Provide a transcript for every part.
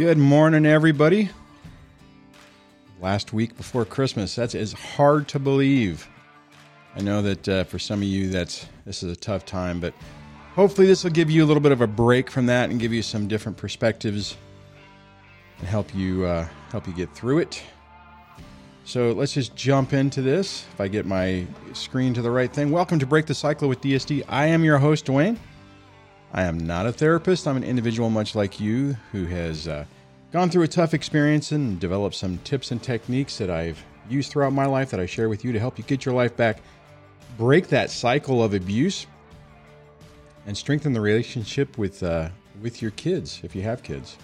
Good morning, everybody. Last week before Christmas. That is hard to believe. I know that uh, for some of you, that's this is a tough time, but hopefully, this will give you a little bit of a break from that and give you some different perspectives and help you uh, help you get through it. So let's just jump into this. If I get my screen to the right thing, welcome to Break the Cycle with DSD. I am your host, Dwayne. I am not a therapist. I'm an individual much like you who has uh, gone through a tough experience and developed some tips and techniques that I've used throughout my life that I share with you to help you get your life back, break that cycle of abuse, and strengthen the relationship with uh, with your kids if you have kids.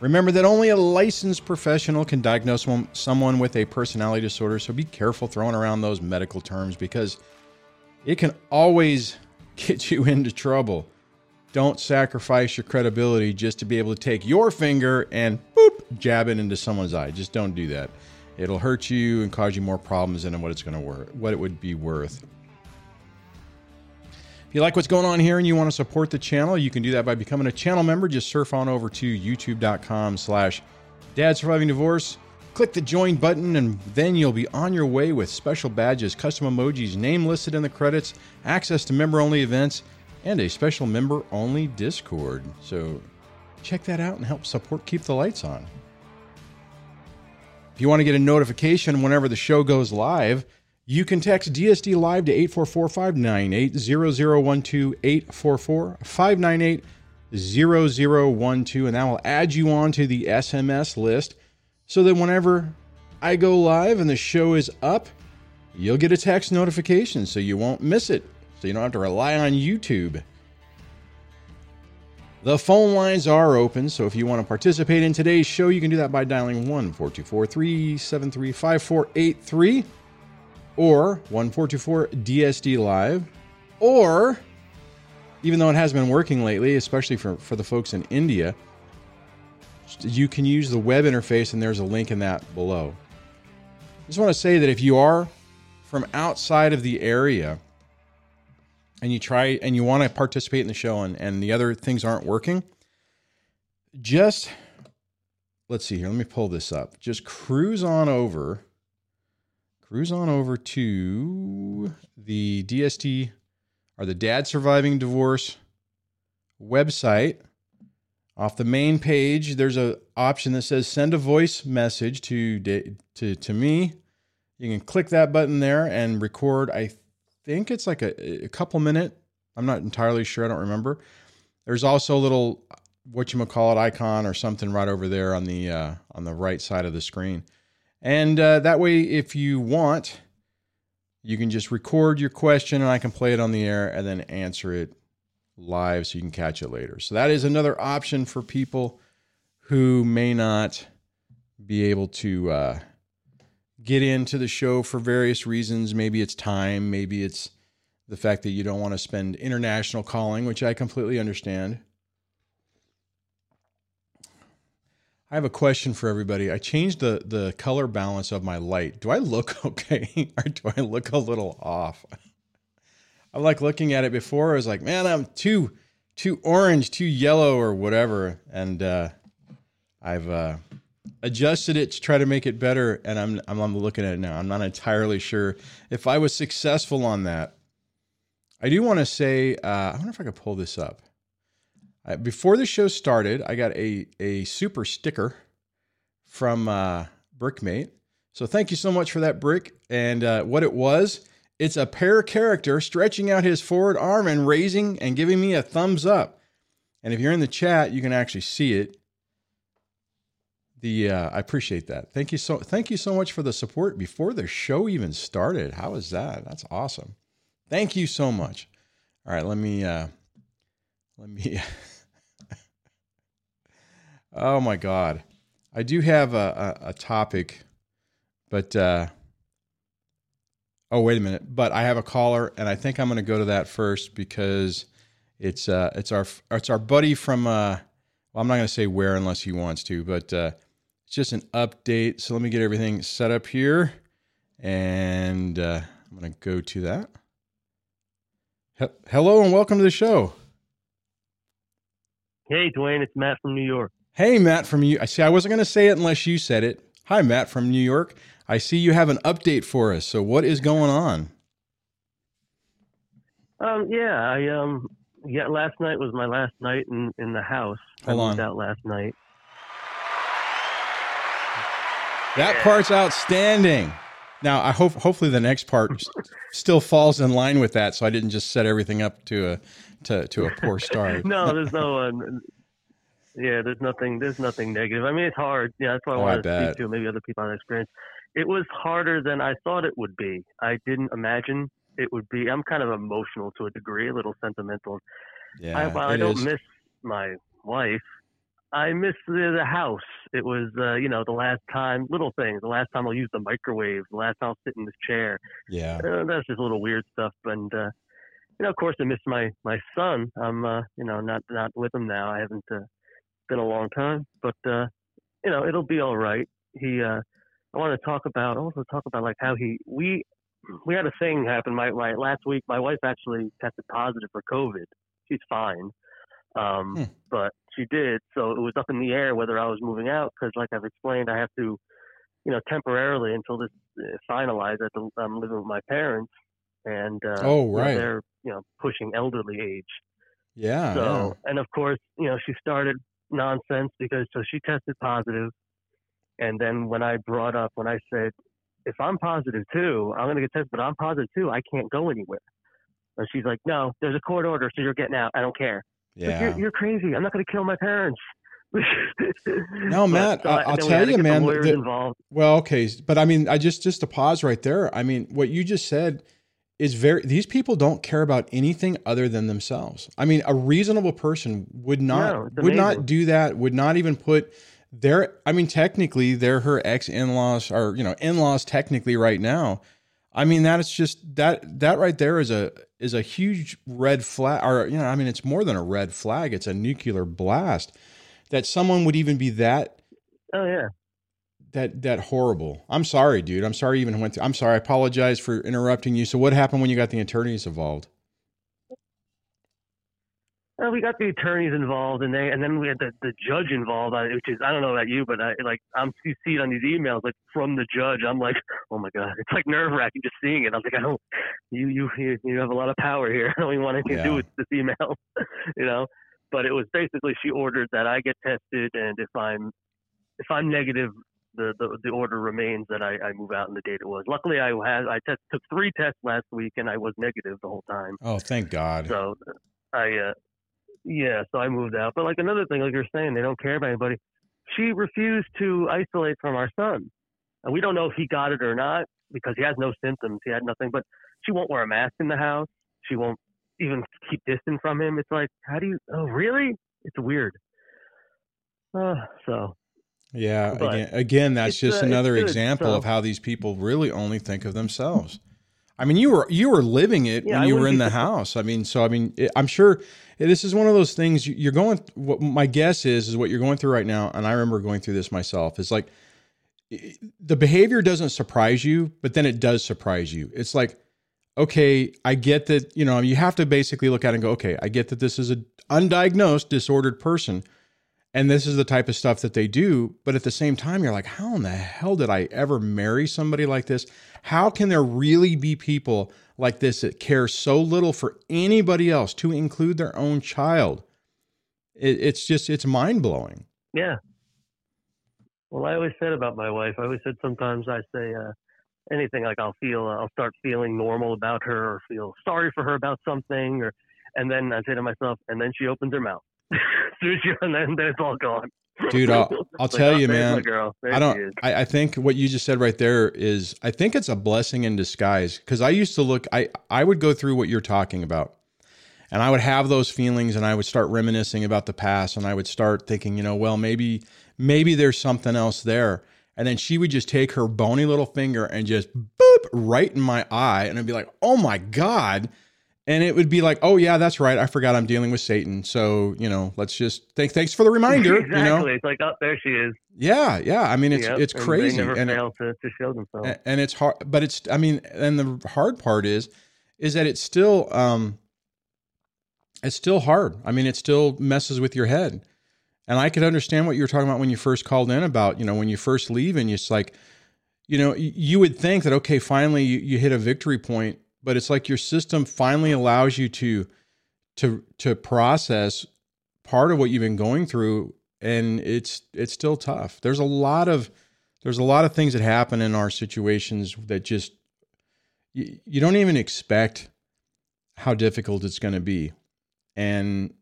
Remember that only a licensed professional can diagnose someone with a personality disorder, so be careful throwing around those medical terms because it can always get you into trouble. Don't sacrifice your credibility just to be able to take your finger and boop, jab it into someone's eye. Just don't do that. It'll hurt you and cause you more problems than what it's going to worth, what it would be worth. If you like what's going on here and you want to support the channel, you can do that by becoming a channel member. Just surf on over to youtube.com slash dad surviving divorce. Click the join button, and then you'll be on your way with special badges, custom emojis, name listed in the credits, access to member only events, and a special member only Discord. So check that out and help support Keep the Lights On. If you want to get a notification whenever the show goes live, you can text DSD Live to 844 598 0012 844 598 0012, and that will add you on to the SMS list so that whenever I go live and the show is up, you'll get a text notification so you won't miss it. So you don't have to rely on YouTube. The phone lines are open, so if you want to participate in today's show, you can do that by dialing 1 424 373 5483 or 1424 DSD Live. Or, even though it has been working lately, especially for, for the folks in India, you can use the web interface, and there's a link in that below. I just want to say that if you are from outside of the area and you try and you want to participate in the show and, and the other things aren't working, just let's see here. Let me pull this up. Just cruise on over, cruise on over to the DSD or the Dad Surviving Divorce website off the main page, there's an option that says send a voice message to to to me. You can click that button there and record. I think it's like a, a couple minute. I'm not entirely sure. I don't remember. There's also a little what you call it icon or something right over there on the uh, on the right side of the screen, and uh, that way, if you want, you can just record your question and I can play it on the air and then answer it live so you can catch it later. So that is another option for people who may not be able to uh, get into the show for various reasons. Maybe it's time, maybe it's the fact that you don't want to spend international calling, which I completely understand. I have a question for everybody. I changed the the color balance of my light. Do I look okay or do I look a little off? I'm like looking at it before. I was like, man, I'm too too orange, too yellow, or whatever. And uh, I've uh, adjusted it to try to make it better. And I'm, I'm I'm looking at it now. I'm not entirely sure if I was successful on that. I do want to say, uh, I wonder if I could pull this up. I, before the show started, I got a a super sticker from uh, Brickmate. So thank you so much for that brick. And uh, what it was it's a pair character stretching out his forward arm and raising and giving me a thumbs up. And if you're in the chat, you can actually see it. The uh, I appreciate that. Thank you so thank you so much for the support before the show even started. How is that? That's awesome. Thank you so much. All right, let me uh, let me. oh my God, I do have a, a, a topic, but. Uh, Oh, wait a minute. But I have a caller, and I think I'm going to go to that first because it's uh, it's our it's our buddy from. Uh, well, I'm not going to say where unless he wants to, but uh, it's just an update. So let me get everything set up here, and uh, I'm going to go to that. He- Hello and welcome to the show. Hey, Dwayne, it's Matt from New York. Hey, Matt from you. I see. I wasn't going to say it unless you said it. Hi, Matt from New York. I see you have an update for us. So, what is going on? Um, yeah, I um, yeah, last night was my last night in in the house. Hold I moved on. out last night. That part's outstanding. Now, I hope hopefully the next part still falls in line with that, so I didn't just set everything up to a to, to a poor start. no, there's no um, yeah, there's nothing. There's nothing negative. I mean, it's hard. Yeah, that's why I Oh, I wanted to bet. speak to maybe other people on experience. It was harder than I thought it would be. I didn't imagine it would be. I'm kind of emotional to a degree, a little sentimental. Yeah, I, while I don't is. miss my wife, I miss the, the house. It was, uh, you know, the last time, little things. The last time I'll use the microwave. The last time I'll sit in this chair. Yeah, Uh, that's just a little weird stuff. And uh, you know, of course, I miss my my son. I'm, uh, you know, not not with him now. I haven't uh, been a long time, but uh, you know, it'll be all right. He, uh, I want to talk about also talk about like how he we we had a thing happen. My my last week, my wife actually tested positive for COVID. She's fine, um, Hmm. but she did. So it was up in the air whether I was moving out because, like I've explained, I have to, you know, temporarily until this is finalized. I have to, I'm living with my parents, and uh, Oh, right. they're you know pushing elderly age. yeah, So, and of course, you know, she started nonsense because so she tested positive, and then when I brought up, when I said, if I'm positive too, I'm gonna get tested, but I'm positive too, I can't go anywhere. And she's like, no, there's a court order, so you're getting out. I don't care. yeah. Like, you're, you're crazy. I'm not gonna kill my parents. No, Matt, so I- I- I'll tell you, the man, involved. Well, okay, but I mean, I just just to pause right there. I mean, what you just said is very. These people don't care about anything other than themselves. I mean, a reasonable person would not No, would not do that. Would not even put their. I mean, technically, they're her ex in laws or you know in laws technically right now. I mean, that is just that that right there is a is a huge red flag. Or you know, I mean, it's more than a red flag. It's a nuclear blast. That someone would even be that Oh yeah. that that horrible. I'm sorry, dude. I'm sorry you even went through. I'm sorry. I apologize for interrupting you. So what happened when you got the attorneys involved? We got the attorneys involved, and they, and then we had the, the judge involved, uh, which is I don't know about you, but I like I'm you see it on these emails like from the judge. I'm like, oh my god, it's like nerve wracking just seeing it. I'm like, I don't, you you you have a lot of power here. I don't even want anything to do with this email, you know. But it was basically she ordered that I get tested, and if I'm if I'm negative, the the, the order remains that I, I move out in the date it was. Luckily, I had I test, took three tests last week, and I was negative the whole time. Oh, thank God. So I, uh, yeah, so I moved out. But like another thing, like you're saying, they don't care about anybody. She refused to isolate from our son, and we don't know if he got it or not because he has no symptoms. He had nothing, but she won't wear a mask in the house. She won't even keep distance from him. It's like, how do you? Oh, really? It's weird. Uh, so yeah. Again, again, that's just uh, another example so- of how these people really only think of themselves. I mean, you were you were living it Yeah, when you were in the house. I mean, so I mean, it, I'm sure this is one of those things you- you're going. What my guess is is what you're going through right now, and I remember going through this myself. Is like the behavior doesn't surprise you, but then it does surprise you. It's like, okay, I get that, you know, you have to basically look at it and go, okay, I get that this is an undiagnosed disordered person and this is the type of stuff that they do. But at the same time, you're like, how in the hell did I ever marry somebody like this? How can there really be people like this that care so little for anybody else to include their own child? It, it's just, it's mind blowing. Yeah. Well, I always said about my wife, I always said sometimes I say uh, anything like I'll feel, uh, I'll start feeling normal about her or feel sorry for her about something, or and then I say to myself, and then she opens her mouth, As soon as she- and then, it's all gone. Dude, I'll- I'll tell oh, you, man. I don't. I, I think what you just said right there is. I think it's a blessing in disguise because I used to look. I I would go through what you're talking about, and I would have those feelings, and I would start reminiscing about the past, and I would start thinking, you know, well, maybe maybe there's something else there, and then she would just take her bony little finger and just boop right in my eye, and I'd be like, oh my god. And it would be like, oh yeah, that's right. I forgot I'm dealing with Satan. So you know, let's just thank thanks for the reminder. exactly. You know, It's like, oh, there she is. yeah, yeah. I mean, it's Yep. it's And crazy, never and it- to, to show themselves. and it's hard but it's i mean and the hard part is is that it's still um it's still hard. I mean, it still messes with your head. And I could understand what you were talking about when you first called in about, you know, when you first leave and it's like, you know, you would think that, okay, finally you, you hit a victory point, but it's like your system finally allows you to, to, to process part of what you've been going through. And it's, it's still tough. There's a lot of, there's a lot of things that happen in our situations that just, you, you don't even expect how difficult it's going to be. And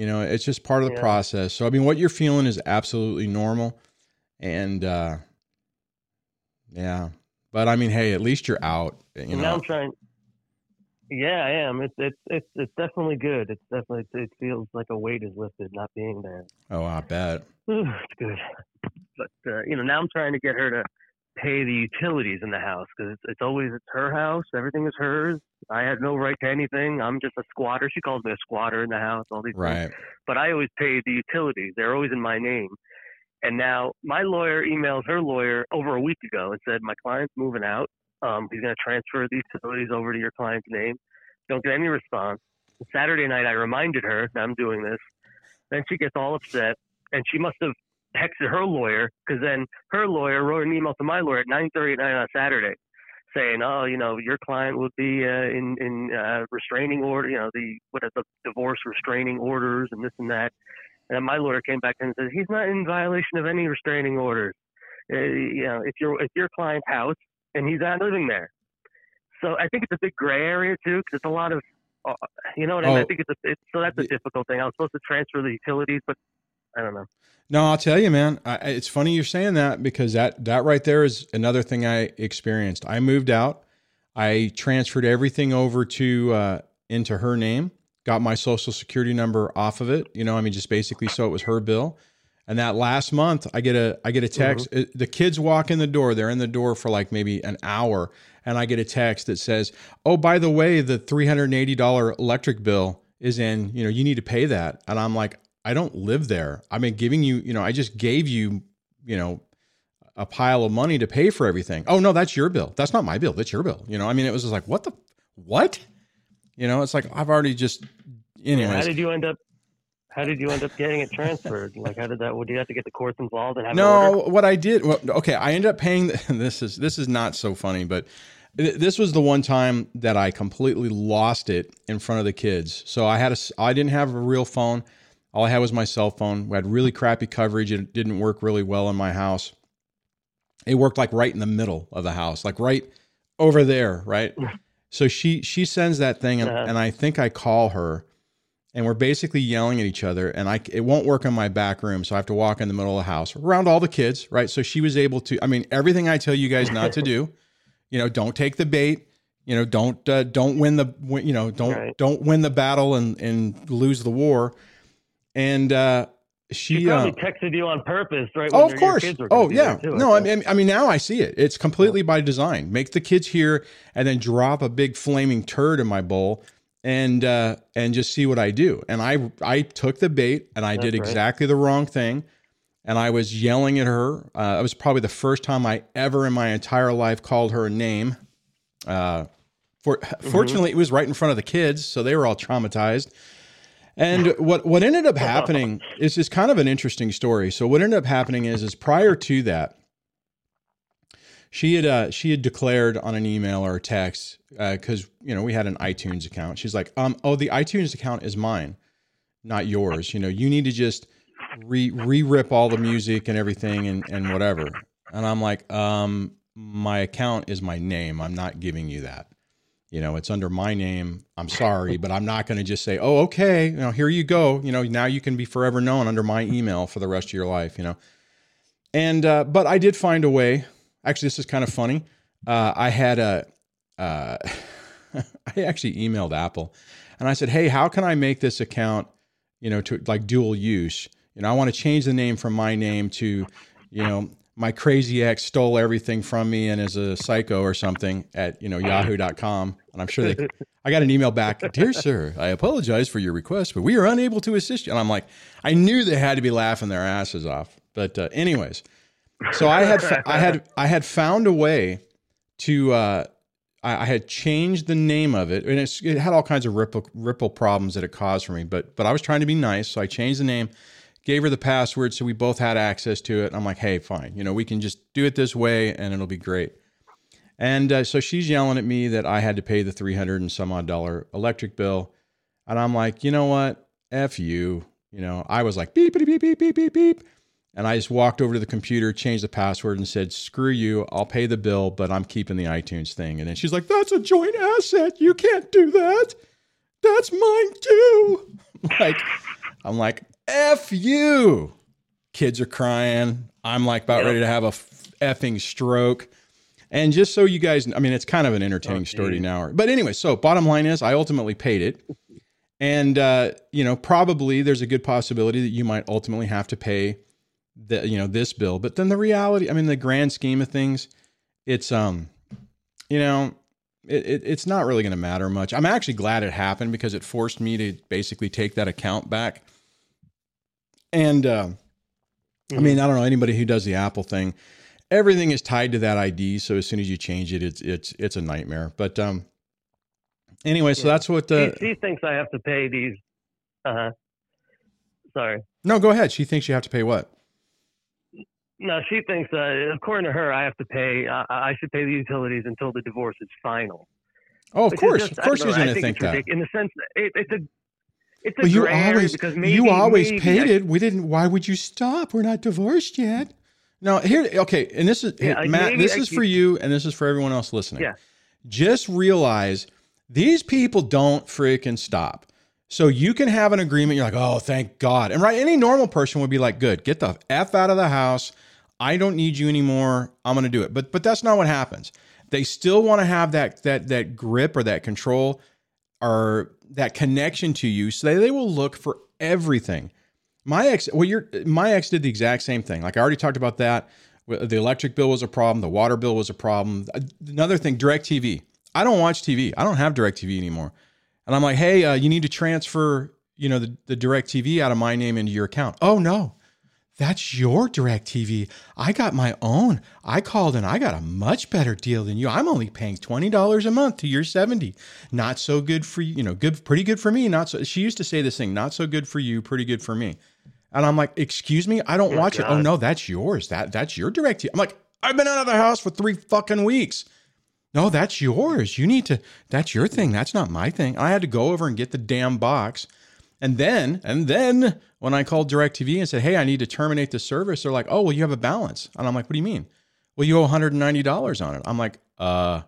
you know, it's just part of the yeah. process. So I mean, what you're feeling is absolutely normal, and uh, yeah. But I mean, hey, at least you're out. You know. Now I'm trying. Yeah, I am. It's it's it's it's definitely good. It's definitely it feels like a weight is lifted not being there. Oh, I bet. it's good. But uh, you know, now I'm trying to get her to pay the utilities in the house because it's, it's always it's her house. Everything is hers. I had no right to anything. I'm just a squatter. She calls me a squatter in the house. All these right. things. But I always pay the utilities. They're always in my name. And now my lawyer emails her lawyer over a week ago and said my client's moving out. Um, he's going to transfer these facilities over to your client's name. Don't get any response. Saturday night, I reminded her that I'm doing this. Then she gets all upset, and she must have texted her lawyer because then her lawyer wrote an email to my lawyer at 9:30 at night on Saturday, saying, "Oh, you know, your client would be uh, in in uh, restraining order, you know, the what are the divorce restraining orders and this and that." And then my lawyer came back and said, "He's not in violation of any restraining orders. Uh, you know, if your if your client's house and he's not living there." So I think it's a big gray area too, because it's a lot of, uh, you know what I mean. I oh. think it's, a, it's so that's a difficult thing. I was supposed to transfer the utilities, but I don't know. No, I'll tell you, man. I, it's funny you're saying that because that that right there is another thing I experienced. I moved out. I transferred everything over to uh, into her name. Got my social security number off of it. You know, I mean, just basically so it was her bill. And that last month, I get a I get a text. Mm-hmm. The kids walk in the door. They're in the door for like maybe an hour, and I get a text that says, "Oh, by the way, the three hundred and eighty dollar electric bill is in. You know, you need to pay that." And I'm like, I don't live there. I mean, giving you, you know, I just gave you, you know, a pile of money to pay for everything. Oh no, that's your bill. That's not my bill. That's your bill. You know, I mean, it was just like, what the, what? You know, it's like I've already just. Anyways. How did you end up? How did you end up getting it transferred? like, how did that? Would you have to get the courts involved and have? No, what I did. Well, okay, I ended up paying. This is this is not so funny, but this was the one time that I completely lost it in front of the kids. So I had a. I didn't have a real phone. All I had was my cell phone. We had really crappy coverage. It didn't work really well in my house. It worked like right in the middle of the house, like right over there, right? So she she sends that thing, and, uh-huh. and I think I call her, and we're basically yelling at each other. And I it won't work in my back room, so I have to walk in the middle of the house around all the kids, right? So she was able to. I mean, everything I tell you guys not to do, you know, don't take the bait you know don't uh, don't win the you know don't right. don't win the battle and and lose the war and uh, she, she probably uh, texted you on purpose, right? Oh, of course. Oh, yeah. Too, no, I mean, I mean, now I see it. It's completely by design. Make the kids here, and then drop a big flaming turd in my bowl, and uh, and just see what I do. And I I took the bait, and I That's did exactly right. the wrong thing, and I was yelling at her. Uh, it was probably the first time I ever in my entire life called her a name. Uh, for, mm-hmm. Fortunately, it was right in front of the kids, so they were all traumatized. And what what ended up happening is is kind of an interesting story. So what ended up happening is is prior to that, she had uh, she had declared on an email or a text because uh, you know we had an iTunes account. She's like, um, oh, the iTunes account is mine, not yours. You know, you need to just re rip all the music and everything and and whatever. And I'm like, um, my account is my name. I'm not giving you that you know it's under my name i'm sorry but i'm not going to just say oh okay you know here you go you know now you can be forever known under my email for the rest of your life you know and uh, but i did find a way actually this is kind of funny. Uh, i had a uh, i actually emailed apple and i said hey how can i make this account you know to like dual use? You know i want to change the name from my name to you know my crazy ex stole everything from me and is a psycho or something at you know yahoo.com and i'm sure they i got an email back dear sir i apologize for your request but we are unable to assist you. And i'm like i knew they had to be laughing their asses off. But uh, anyways so i had i had i had found a way to uh, I, I had changed the name of it, and it's, it had all kinds of ripple ripple problems that it caused for me. But but I was trying to be nice, so I changed the name, gave her the password, so we both had access to it. I'm like, hey, fine, you know, we can just do it this way, and it'll be great. And uh, so she's yelling at me that I had to pay the 300 and some odd dollar electric bill. And I'm like, you know what? F you. You know, I was like, beep, beep, beep, beep, beep, beep, beep. And I just walked over to the computer, changed the password, and said, screw you. I'll pay the bill, but I'm keeping the iTunes thing. And then she's like, that's a joint asset. You can't do that. That's mine too. like, I'm like, F you. Kids are crying. I'm like about ready to have a effing stroke. And just so you guys, I mean, it's kind of an entertaining oh, story now. But anyway, so bottom line is, I ultimately paid it, and uh, you know, probably there's a good possibility that you might ultimately have to pay the you know this bill. But then the reality, I mean, the grand scheme of things, it's um, you know, it, it it's not really going to matter much. I'm actually glad it happened because it forced me to basically take that account back. And uh, mm-hmm. I mean, I don't know anybody who does the Apple thing everything is tied to that ID. So as soon as you change it, it's it's it's a nightmare. But um, anyway, so yeah. that's what the she, she, thinks I have to pay these. Uh huh. Sorry. No, go ahead. She thinks you have to pay what? No, she thinks, uh, according to her, I have to pay. Uh, I should pay the utilities until the divorce is final. Oh, of course, just, of course, she's going to think, think that. In the sense, it, it's a it's well, you always maybe, you always paid I, it. We didn't. Why would you stop? We're not divorced yet. Now here, okay, and this is yeah, Matt. This is for you, and this is for everyone else listening. Yeah. Just realize these people don't freaking stop. So you can have an agreement. You're like, oh, thank God. And right, any normal person would be like, good, get the f out of the house. I don't need you anymore. I'm going to do it. But but that's not what happens. They still want to have that that that grip or that control or that connection to you. So they, they will look for everything my ex, well, your my ex did the exact same thing. Like I already talked about that. The electric bill was a problem. The water bill was a problem. Another thing, DirecTV. I don't watch TV. I don't have DirecTV anymore. And I'm like, hey, uh, you need to transfer, you know, the, the DirecTV out of my name into your account. Oh no, that's your DirecTV. I got my own. I called and I got a much better deal than you. I'm only paying $20 a month to your 70. Not so good for you, you know, good pretty good for me, not so she used to say this thing, not so good for you, pretty good for me. And I'm like, "Excuse me, I don't oh watch God. it." Oh no, that's yours. That that's your DirecTV. I'm like, "I've been out of the house for 3 fucking weeks." No, that's yours. You need to that's your thing. That's not my thing. I had to go over and get the damn box and then, and then when I called DirecTV and said, hey, I need to terminate the service, they're like, oh, well, you have a balance. And I'm like, what do you mean? Well, you owe $190 on it. I'm like, uh,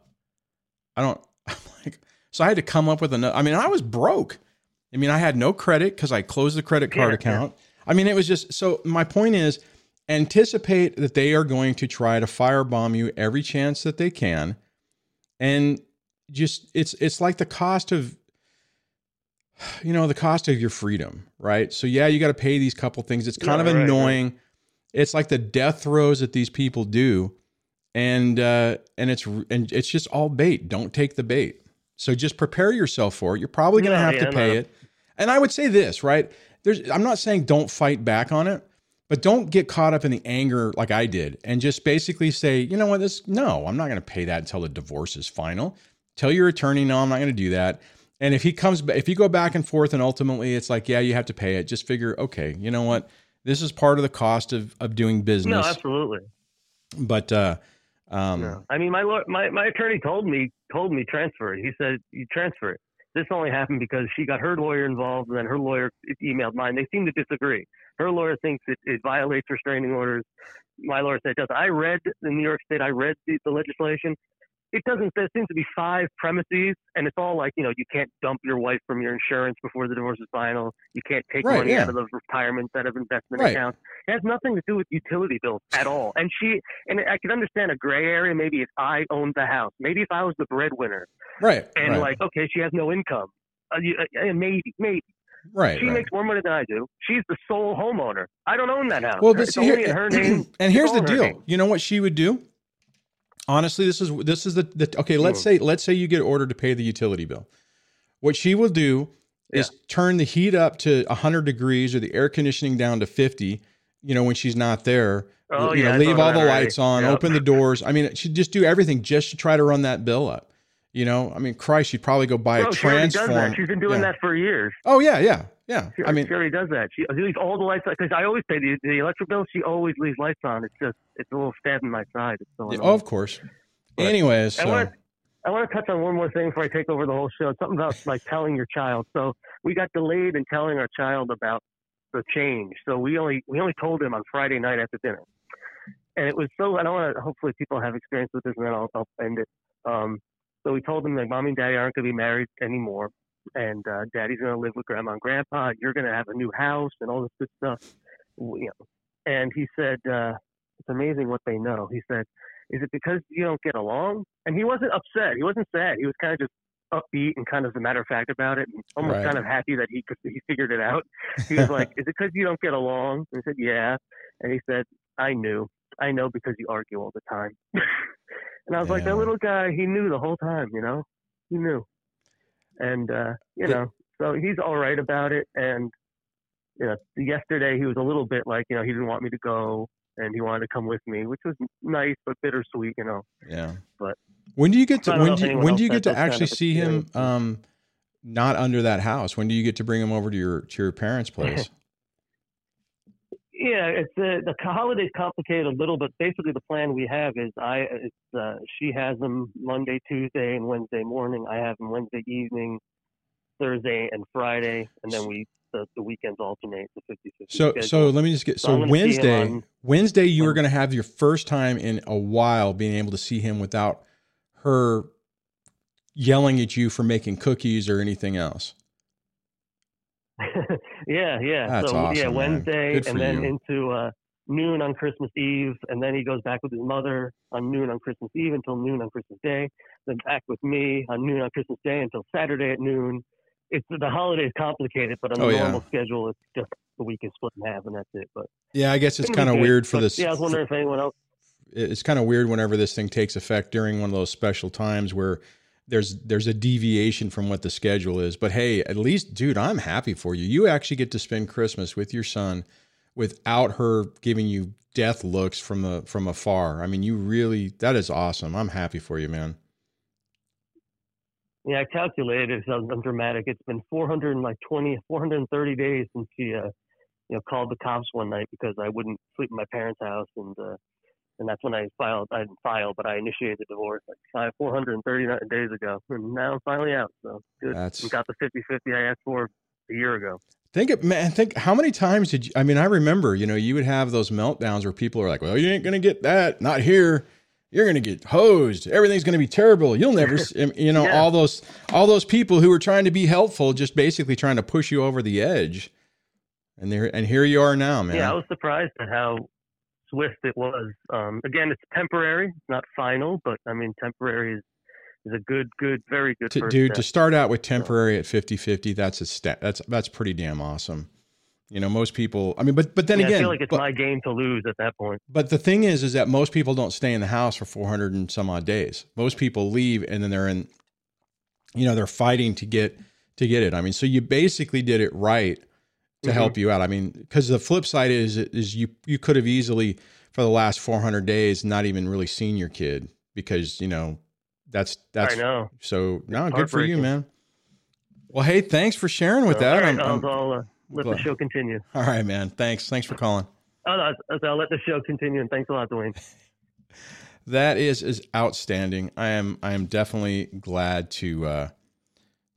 I don't, I'm like, so I had to come up with another, I mean, I was broke. I mean, I had no credit because I closed the credit card yeah, account. Yeah. I mean, it was just, so my point is, anticipate that they are going to try to firebomb you every chance that they can. And just, it's, it's like the cost of, you know, the cost of your freedom, right? So yeah, you got to pay these couple things. It's kind yeah, of annoying. Right, right. It's like the death throes that these people do, and uh, and it's and it's just all bait. Don't take the bait. So just prepare yourself for it. You're probably going to have yeah, to pay no. it. And I would say this, right? There's I'm not saying don't fight back on it, but don't get caught up in the anger like I did and just basically say, you know what, this no, I'm not going to pay that until the divorce is final. Tell your attorney, no, I'm not going to do that. And if he comes, if you go back and forth, and ultimately it's like, yeah, you have to pay it. Just figure, okay, you know what? This is part of the cost of of doing business. No, absolutely. But uh, um, no. I mean, my my my attorney told me told me transfer it. He said you transfer it. This only happened because she got her lawyer involved, and then her lawyer emailed mine. They seem to disagree. Her lawyer thinks it, it violates restraining orders. My lawyer said it does. I read in New York State. I read the, the legislation it doesn't. There seems to be five premises, and it's all like you know, you can't dump your wife from your insurance before the divorce is final. You can't take right, money yeah. out of the retirement set of investment right. accounts. It has nothing to do with utility bills at all. And she, and I can understand a gray area. Maybe if I owned the house, maybe if I was the breadwinner, right? And right. like, okay, she has no income. Uh, you, uh, maybe, maybe. Right. She right. makes more money than I do. She's the sole homeowner. I don't own that house. Well, see, here, her name. And here's the deal. You know what she would do? Honestly, this is this is the, the okay. Let's mm. say let's say you get ordered to pay the utility bill. What she will do yeah. is turn the heat up to 100 degrees or the air conditioning down to 50. You know when she's not there. Oh, you yeah, know, leave all the lights on, yep. open the doors. I mean, she'd just do everything just to try to run that bill up. You know, I mean, Christ, she'd probably go buy Bro, a she already does transform. that. She's been doing yeah. that for years. Oh yeah, yeah, yeah. She, I mean, she already does that. She leaves all the lights on because I always pay the, the electric bill. She always leaves lights on. It's just it's a little stab in my side. It's so yeah, annoying. of course. But Anyways, I so want I want to touch on one more thing before I take over the whole show. Something about like telling your child. So we got delayed in telling our child about the change. So we only we only told him on Friday night after dinner, and it was so. I don't want to. Hopefully, people have experience with this, and then I'll, I'll end it. Um, so we told him that mommy and daddy aren't going to be married anymore, and uh, daddy's going to live with grandma and grandpa. You're going to have a new house and all this good stuff. You know. And he said, uh, "It's amazing what they know." He said, "Is it because you don't get along?" And he wasn't upset. He wasn't sad. He was kind of just upbeat and kind of as a matter of fact about it, and almost Right. kind of happy that he could, he figured it out. He was like, "Is it because you don't get along?" And I said, "Yeah." And he said, "I knew. I know because you argue all the time." and I was like, Yeah. "That little guy, he knew the whole time. You know, he knew." And uh, you It- know, so he's all right about it. And you know, yesterday he was a little bit like, you know, he didn't want me to go, and he wanted to come with me, which was nice but bittersweet. You know. yeah. But- when do you get to I don't know when do you, when do you get to those kind actually of see him um not under that house? When do you get to bring him over to your to your parents' place? Yeah, it's uh, the holidays complicated a little, but basically the plan we have is I it's uh, she has them Monday, Tuesday, and Wednesday morning. I have them Wednesday evening, Thursday, and Friday, and then we the, the weekends alternate the 50 50 So so let me just get So so I'm gonna see him Wednesday Wednesday you were on- going to have your first time in a while being able to see him without her yelling at you for making cookies or anything else. yeah, yeah. That's so awesome, yeah, man. Wednesday, and then you. into uh, noon on Christmas Eve, and then he goes back with his mother on noon on Christmas Eve until noon on Christmas Day, then back with me on noon on Christmas Day until Saturday at noon. It's the holiday is complicated, but on the Oh, yeah. normal schedule, it's just the week is split in half, and that's it. But Yeah, I guess it's kind of weird for But, this. Yeah, I was wondering if anyone else. it's kind of weird whenever this thing takes effect during one of those special times where there's there's a deviation from what the schedule is. But hey, at least, dude, I'm happy for you. You actually get to spend Christmas with your son without her giving you death looks from the from afar. I mean, you really that is awesome. I'm happy for you, man. Yeah, I calculated it. So I'm dramatic. It's been 420, 430 days since she, uh, you know, called the cops one night because I wouldn't sleep in my parents' house, and uh, and that's when I filed. I didn't file, but I initiated the divorce like five, 430 days ago, and now I'm finally out. So good. That's We got the 50-50 I asked for a year ago. Think it, man. Think how many times did you? I mean, I remember. You know, you would have those meltdowns where people are like, "Well, you ain't gonna get that. Not here. You're gonna get hosed. Everything's gonna be terrible. You'll never." you know, Yeah. all those all those people who were trying to be helpful, just basically trying to push you over the edge. And there, and here you are now, man. Yeah, I was surprised at how swift it was. Um, again, it's temporary, it's not final, but I mean, temporary is is a good, good, very good to, dude, step. to start out with temporary at 50-50, that's a step. That's that's pretty damn awesome. You know, most people. I mean, but but then Yeah, again, I feel like it's but- my game to lose at that point. But the thing is, is that most people don't stay in the house for 400 and some odd days. Most people leave and then they're in, you know, they're fighting to get to get it. I mean, so you basically did it right to Mhm. help you out. I mean, because the flip side is is you you could have easily for the last 400 days not even really seen your kid because you know that's that's I know. so no good for you, man. Well, hey, thanks for sharing with that. all right, I'm- I'll, I'm- I'll uh, let glad- the show continue. all right, man. Thanks. Thanks for calling. Oh, I'll, I'll let the show continue, and thanks a lot, Dwayne. That is is outstanding. I am I am definitely glad to uh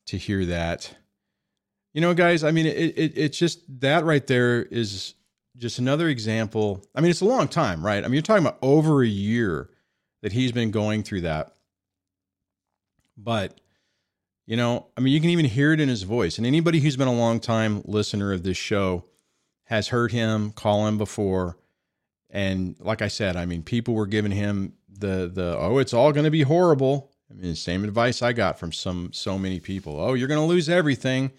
to hear that. You know, guys, I mean it, it it's just that right there is just another example. I mean, it's a long time, right? I mean, you're talking about over a year that he's been going through that. But you know, I mean, you can even hear it in his voice. And anybody who's been a long time listener of this show has heard him call him before. And like I said, I mean, people were giving him the the oh, it's all going to be horrible. I mean, same advice I got from some so many people. Oh, you're going to lose everything.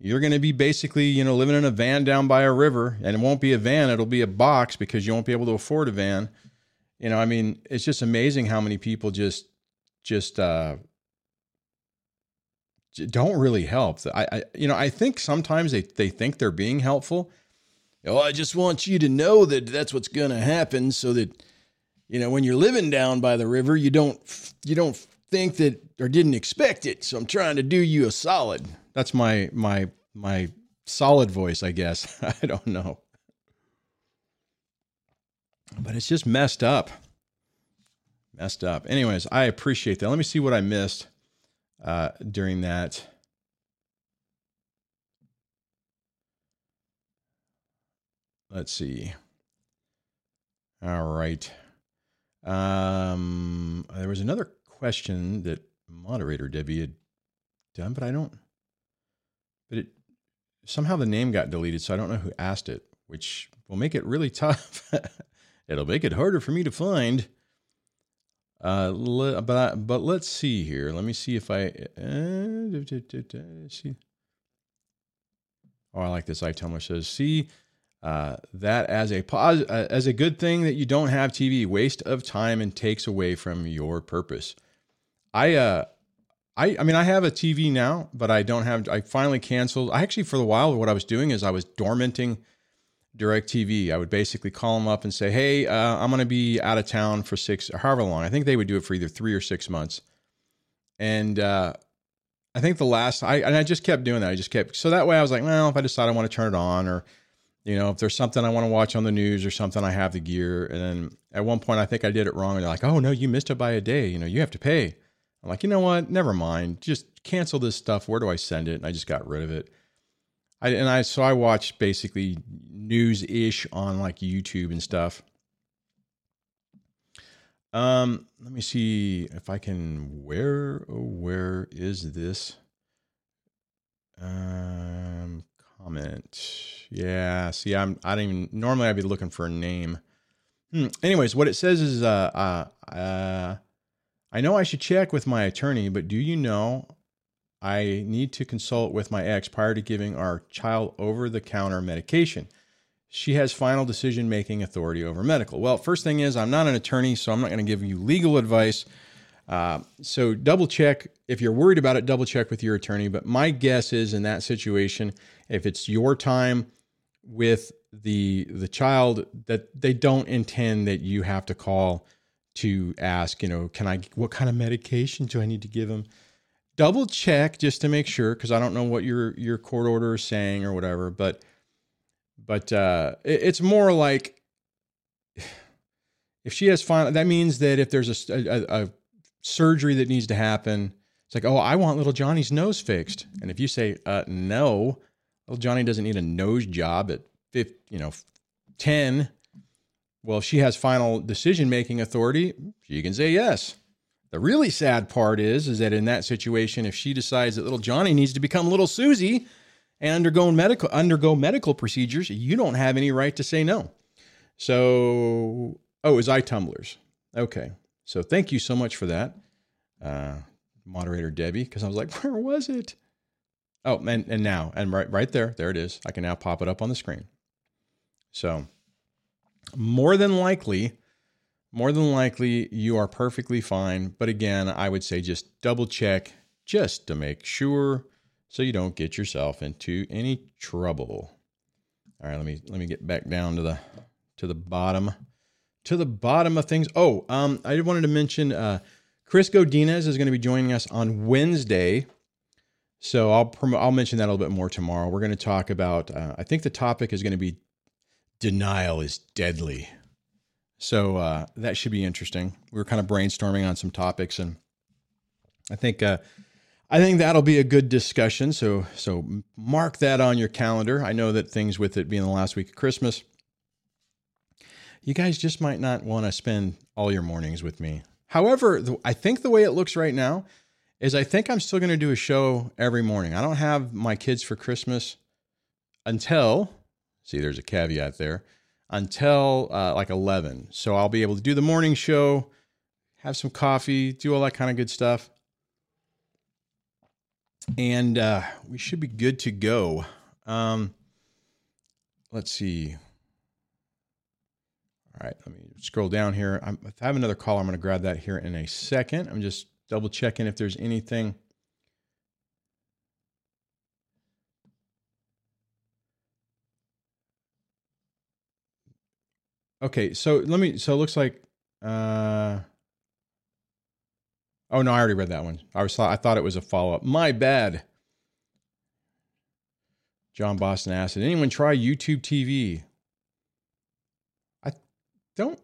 You're going to be basically, you know, living in a van down by a river, and it won't be a van; it'll be a box because you won't be able to afford a van. You know, I mean, it's just amazing how many people just just uh, don't really help. I, I, you know, I think sometimes they they think they're being helpful. Oh, I just want you to know that that's what's going to happen, so that you know when you're living down by the river, you don't you don't think that or didn't expect it, so I'm trying to do you a solid. That's my my my solid voice, I guess. I don't know. But it's just messed up. Messed up. Anyways, I appreciate that. Let me see what I missed uh, during that. Let's see. All right. Um, there was another question that moderator Debbie had done, but I don't. But it somehow the name got deleted, so I don't know who asked it, which will make it really tough. It'll make it harder for me to find. Uh, le, but I, but let's see here. Let me see if I uh, see. Oh, I like this. iTumbler says, "See uh, that as a pos- uh, as a good thing that you don't have TV. Waste of time and takes away from your purpose." I uh, I I mean I have a TV now, but I don't have. I finally canceled. I actually for a while what I was doing is I was dormanting DirecTV. I would basically call them up and say, "Hey, uh, I'm going to be out of town for six or however long." I think they would do it for either three or six months, and uh, I think the last I and I just kept doing that. I just kept so that way I was like, well, if I decide I want to turn it on, or you know, if there's something I want to watch on the news or something, I have the gear. And then at one point, I think I did it wrong, and they're like, "Oh no, you missed it by a day. You know, you have to pay." I'm like, you know what? Never mind. Just cancel this stuff. Where do I send it? And I just got rid of it. I and I so I watched basically news ish on like YouTube and stuff. Um, let me see if I can. Where oh, where is this? Um, comment. Yeah. See, I'm. I don't even. Normally, I'd be looking for a name. Hmm. Anyways, what it says is, uh, uh, uh, I know I should check with my attorney, but do you know I need to consult with my ex prior to giving our child over the counter medication. She has final decision making authority over medical. Well, first thing is, I'm not an attorney, so I'm not going to give you legal advice. Uh, so double check if you're worried about it, double check with your attorney. But my guess is in that situation, if it's your time with the the child, that they don't intend that you have to call to ask, you know, can I what kind of medication do I need to give him? double check just to make sure because I don't know what your your court order is saying or whatever. But but uh, it, it's more like if she has final, that means that if there's a, a, a surgery that needs to happen, it's like, oh, I want little Johnny's nose fixed. And if you say, uh, no, little Johnny doesn't need a nose job at 50, you know, 10. Well, she has final decision making authority. She can say yes. The really sad part is, is that in that situation, if she decides that little Johnny needs to become little Susie and undergo medical undergo medical procedures, you don't have any right to say no. So, oh, is I tumblers? Okay. So thank you so much for that, uh, moderator Debbie, because I was like, where was it? Oh, and and now and right right there, there it is. I can now pop it up on the screen. So, more than likely, more than likely you are perfectly fine. But again, I would say just double check just to make sure so you don't get yourself into any trouble. All right, let me let me get back down to the to the bottom to the bottom of things. Oh, um, I wanted to mention uh, Chris Godinez is going to be joining us on Wednesday. So I'll I'll mention that a little bit more tomorrow. We're going to talk about. Uh, I think the topic is going to be denial is deadly. So uh, that should be interesting. We were kind of brainstorming on some topics, and I think uh, I think that'll be a good discussion. So so mark that on your calendar. I know that things with it being the last week of Christmas, you guys just might not want to spend all your mornings with me. However, I think the way it looks right now is I think I'm still going to do a show every morning. I don't have my kids for Christmas until see. There's a caveat there until uh, like 11. So I'll be able to do the morning show, have some coffee, do all that kind of good stuff. And uh, we should be good to go. Um, let's see. All right, let me scroll down here. I'm, if I have another call, I'm going to grab that here in a second. I'm just double checking if there's anything. Okay, so let me. So it looks like. Uh, Oh no, I already read that one. I was I thought it was a follow up. My bad. John Boston asked, Did anyone try YouTube TV? I don't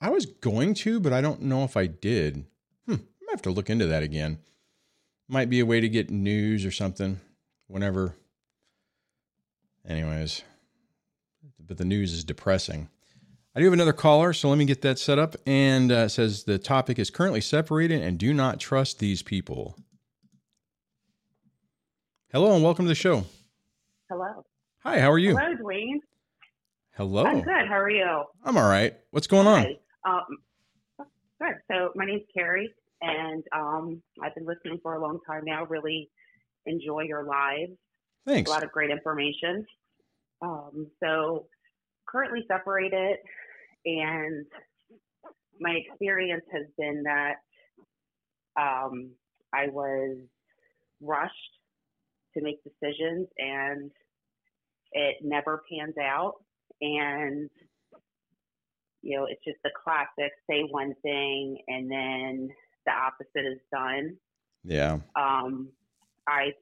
I was going to, but I don't know if I did. Hmm. I have to look into that again. Might be a way to get news or something whenever. Anyways, but the news is depressing. I do have another caller, so let me get that set up. And uh, says the topic is currently separated and do not trust these people. Hello and welcome to the show. Hello. Hi, how are you? Hello, Dwayne. Hello. I'm good. How are you? I'm all right. What's going on? Um, good. So my name's Carrie, and um, I've been listening for a long time now. Really enjoy your lives. Thanks. A lot of great information. Um, so currently separated, and my experience has been that um, I was rushed to make decisions, and it never pans out. And you know, it's just the classic say one thing and then the opposite is done. Yeah. Um, I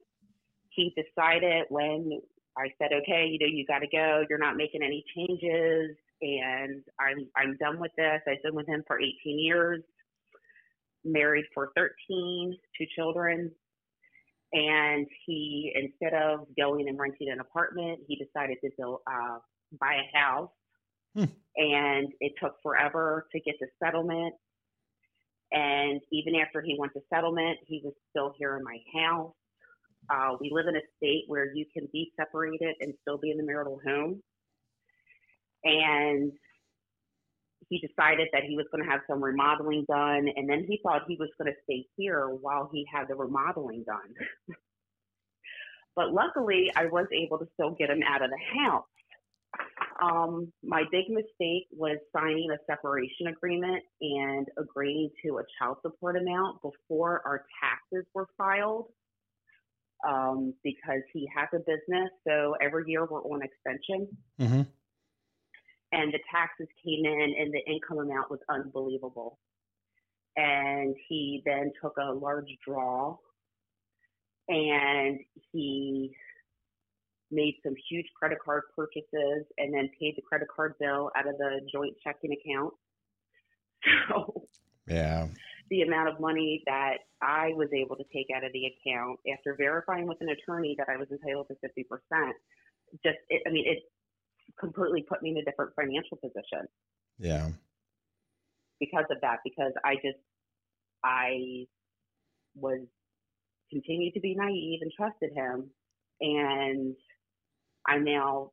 he decided when I said, okay, you know, you got to go. You're not making any changes, and I'm I'm done with this. I've been with him for 18 years, married for 13, two children, and he instead of going and renting an apartment, he decided to build uh, buy a house Hmm. and it took forever to get the settlement. And even after he went to settlement, he was still here in my house. Uh, we live in a state where you can be separated and still be in the marital home. And he decided that he was going to have some remodeling done, and then he thought he was going to stay here while he had the remodeling done. but luckily, I was able to still get him out of the house. Um, my big mistake was signing a separation agreement and agreeing to a child support amount before our taxes were filed. Um, because he has a business, so every year we're on extension, Mm-hmm. and the taxes came in, and the income amount was unbelievable. And he then took a large draw, and he made some huge credit card purchases and then paid the credit card bill out of the joint checking account. So Yeah. The amount of money that I was able to take out of the account after verifying with an attorney that I was entitled to 50%, just, it, I mean, it completely put me in a different financial position Yeah. because of that, because I just, I was continued to be naive and trusted him. And I'm now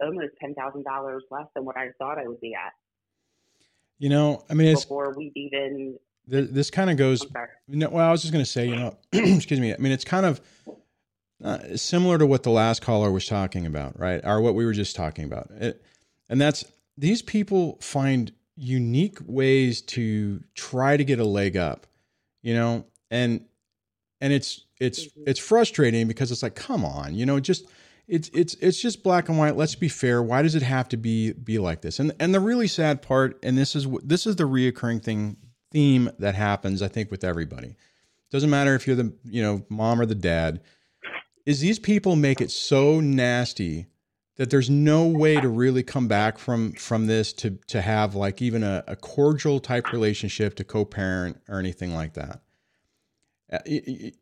almost $10,000 less than what I thought I would be at You know, I mean, before we'd even, th- this kind of goes. No, well, I was just going to say, you know, excuse me. I mean, it's kind of uh, similar to what the last caller was talking about, right? Or what we were just talking about. It, and that's these people find unique ways to try to get a leg up, you know, and and it's it's Mhm. it's frustrating because it's like, come on, you know, just it's it's it's just black and white. Let's be fair. Why does it have to be be like this? And and the really sad part, and this is this is the reoccurring thing theme that happens, I think, with everybody. Doesn't matter if you're the you know mom or the dad. Is these people make it so nasty that there's no way to really come back from from this to to have like even a, a cordial type relationship to co-parent or anything like that. Uh,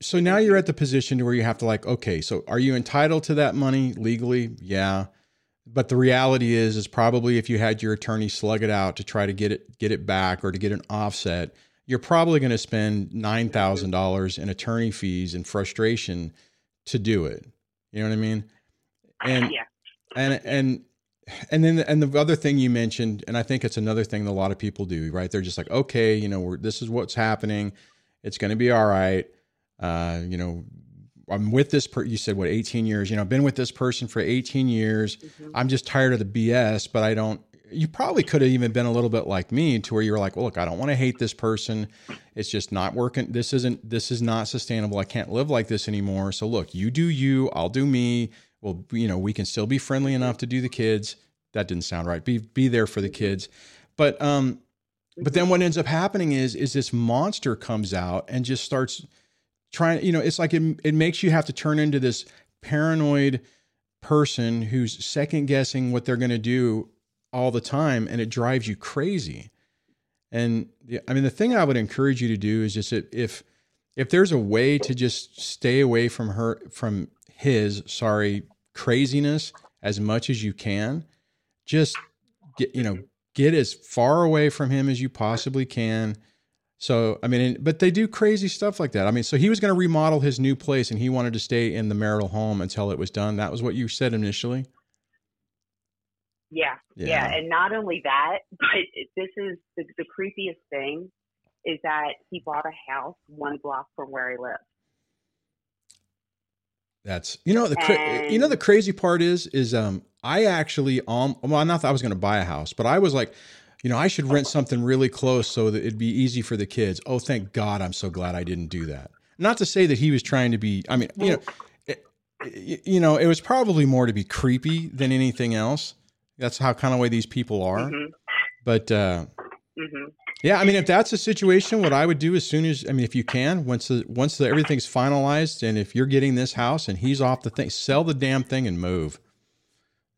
So now you're at the position where you have to like, okay, so are you entitled to that money legally? Yeah. But the reality is, is probably if you had your attorney slug it out to try to get it get it back or to get an offset, you're probably going to spend nine thousand dollars in attorney fees and frustration to do it. You know what I mean? And yeah. and and and then and the other thing you mentioned, and I think it's another thing that a lot of people do, right? They're just like, okay, you know, we're, this is what's happening. It's going to be all right. Uh, you know, I'm with this. Per- you said what, 18 years? You know, I've been with this person for 18 years. Mhm. I'm just tired of the BS, but I don't. You probably could have even been a little bit like me, to where you were like, well, look, I don't want to hate this person. It's just not working. This isn't. This is not sustainable. I can't live like this anymore. So look, you do you. I'll do me. Well, you know, we can still be friendly enough to do the kids. That didn't sound right. Be be there for the kids, but um, But then what ends up happening is is this monster comes out and just starts trying. You know, it's like it it makes you have to turn into this paranoid person who's second guessing what they're going to do all the time, and it drives you crazy. And I mean, the thing I would encourage you to do is just if if there's a way to just stay away from her from his sorry craziness as much as you can, just get you know get as far away from him as you possibly can. So, I mean, but they do crazy stuff like that. I mean, so he was going to remodel his new place and he wanted to stay in the marital home until it was done. That was what you said initially. Yeah, yeah, yeah. and not only that, but this is the, the creepiest thing is that he bought a house one block from where he lived. That's you know the cra- you know the crazy part is is um I actually um well not that I was going to buy a house but I was like you know I should rent something really close so that it'd be easy for the kids. Oh thank God I'm so glad I didn't do that. Not to say that he was trying to be I mean you know it, you know it was probably more to be creepy than anything else. That's how kind of way these people are. Mm-hmm. But uh mm-hmm. Yeah, I mean, if that's a situation, what I would do as soon as I mean, if you can, once the once the, everything's finalized, and if you're getting this house and he's off the thing, sell the damn thing and move.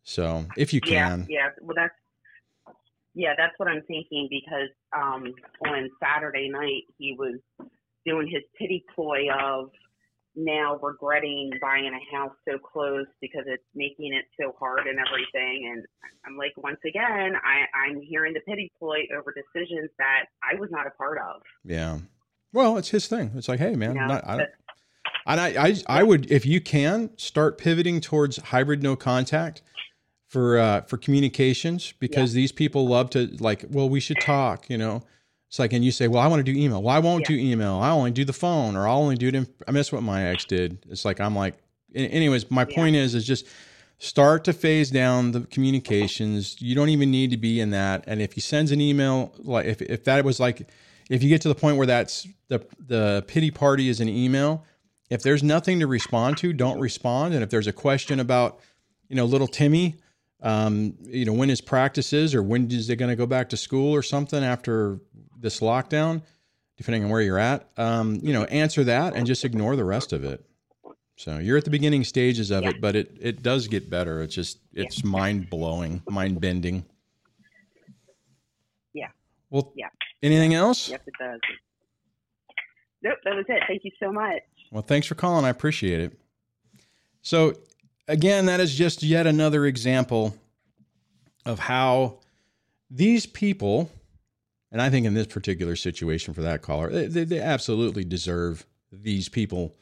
So if you can, yeah, yeah. Well, that's yeah, that's what I'm thinking because um, on Saturday night he was doing his pity ploy of now regretting buying a house so close because it's making it so hard and everything. And I'm like, once again, I, I'm hearing the pity ploy over decisions that I was not a part of. Yeah. Well, it's his thing. It's like, hey, man, you know, not, I, and I, I, I would, if you can, start pivoting towards hybrid no contact for uh, for communications because yeah. these people love to like. Well, we should talk. You know, it's like, and you say, well, I want to do email. Well, I won't yeah. do email. I only do the phone, or I'll only do it. In, I miss what my ex did. It's like I'm like, anyways. My yeah. point is, is just start to phase down the communications. You don't even need to be in that. And if he sends an email, like if if that was like, if you get to the point where that's the the pity party is an email, if there's nothing to respond to, don't respond. And if there's a question about, you know, little Timmy, um, you know, when his practice is or when is they going to go back to school or something after this lockdown, depending on where you're at, um, you know, answer that and just ignore the rest of it. So you're at the beginning stages of yeah. it, but it it does get better. It's just it's yeah. mind blowing, mind bending. Yeah. Well. Yeah. Anything else? Yes, it does. Nope, that was it. Thank you so much. Well, thanks for calling. I appreciate it. So, again, that is just yet another example of how these people and I think in this particular situation for that caller, they, they absolutely deserve these people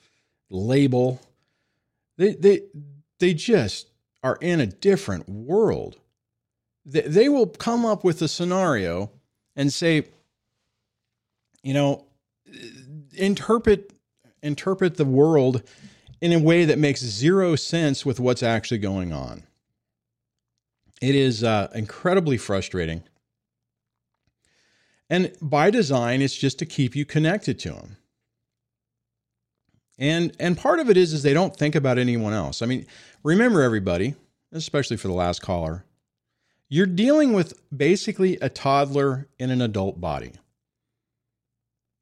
label. They, they, they just are in a different world. They, they will come up with a scenario and say, you know, interpret interpret the world in a way that makes zero sense with what's actually going on. It is uh, incredibly frustrating and by design, it's just to keep you connected to them. And and part of it is is they don't think about anyone else. I mean, remember everybody, especially for the last caller, you're dealing with basically a toddler in an adult body.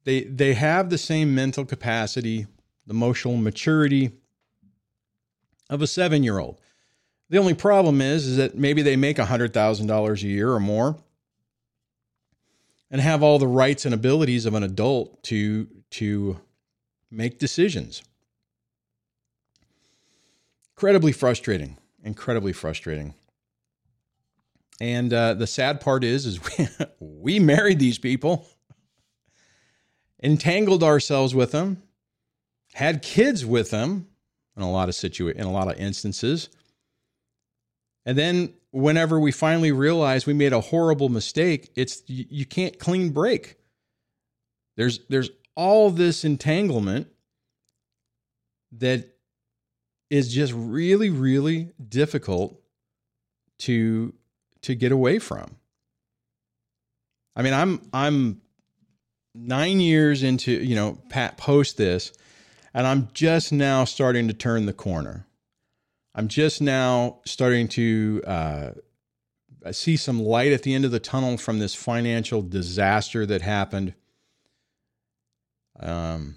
They they have the same mental capacity, emotional maturity of a 7-year-old. The only problem is is that maybe they make $100,000 a year or more and have all the rights and abilities of an adult to to make decisions. Incredibly frustrating. Incredibly frustrating. And uh, the sad part is, is we, we married these people, entangled ourselves with them, had kids with them in a lot of situa- in a lot of instances, and then whenever we finally realize we made a horrible mistake, it's you, you can't clean break. There's there's all this entanglement that is just really really difficult to to get away from. I mean, I'm I'm 9 years into, you know, Pat post this and I'm just now starting to turn the corner. I'm just now starting to uh, see some light at the end of the tunnel from this financial disaster that happened. Um,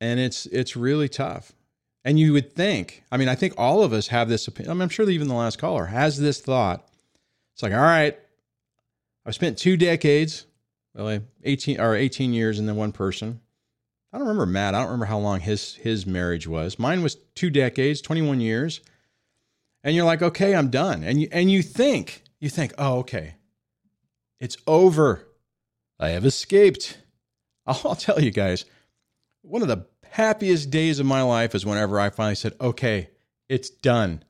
and it's it's really tough. And you would think, I mean, I think all of us have this opinion. I'm sure even the last caller has this thought. It's like, all right, I've spent two decades, well, 18 or 18 years, and then one person. I don't remember Matt. I don't remember how long his his marriage was. Mine was two decades, 21 years. And you're like, okay, I'm done. And you and you think, you think, oh, okay, it's over. I have escaped. I'll, tell you guys, one of the happiest days of my life is whenever I finally said, okay, it's done.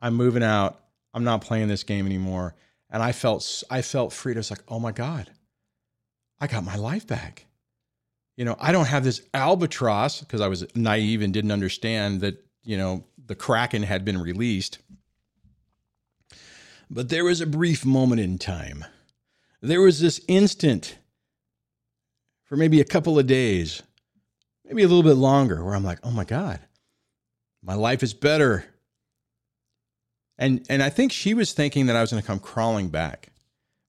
I'm moving out. I'm not playing this game anymore. And I felt I felt free. I was like, oh my God, I got my life back. You know, I don't have this albatross because I was naive and didn't understand that, you know, the Kraken had been released. But there was a brief moment in time. There was this instant for maybe a couple of days, maybe a little bit longer, where I'm like, oh my God, my life is better. And and I think she was thinking that I was going to come crawling back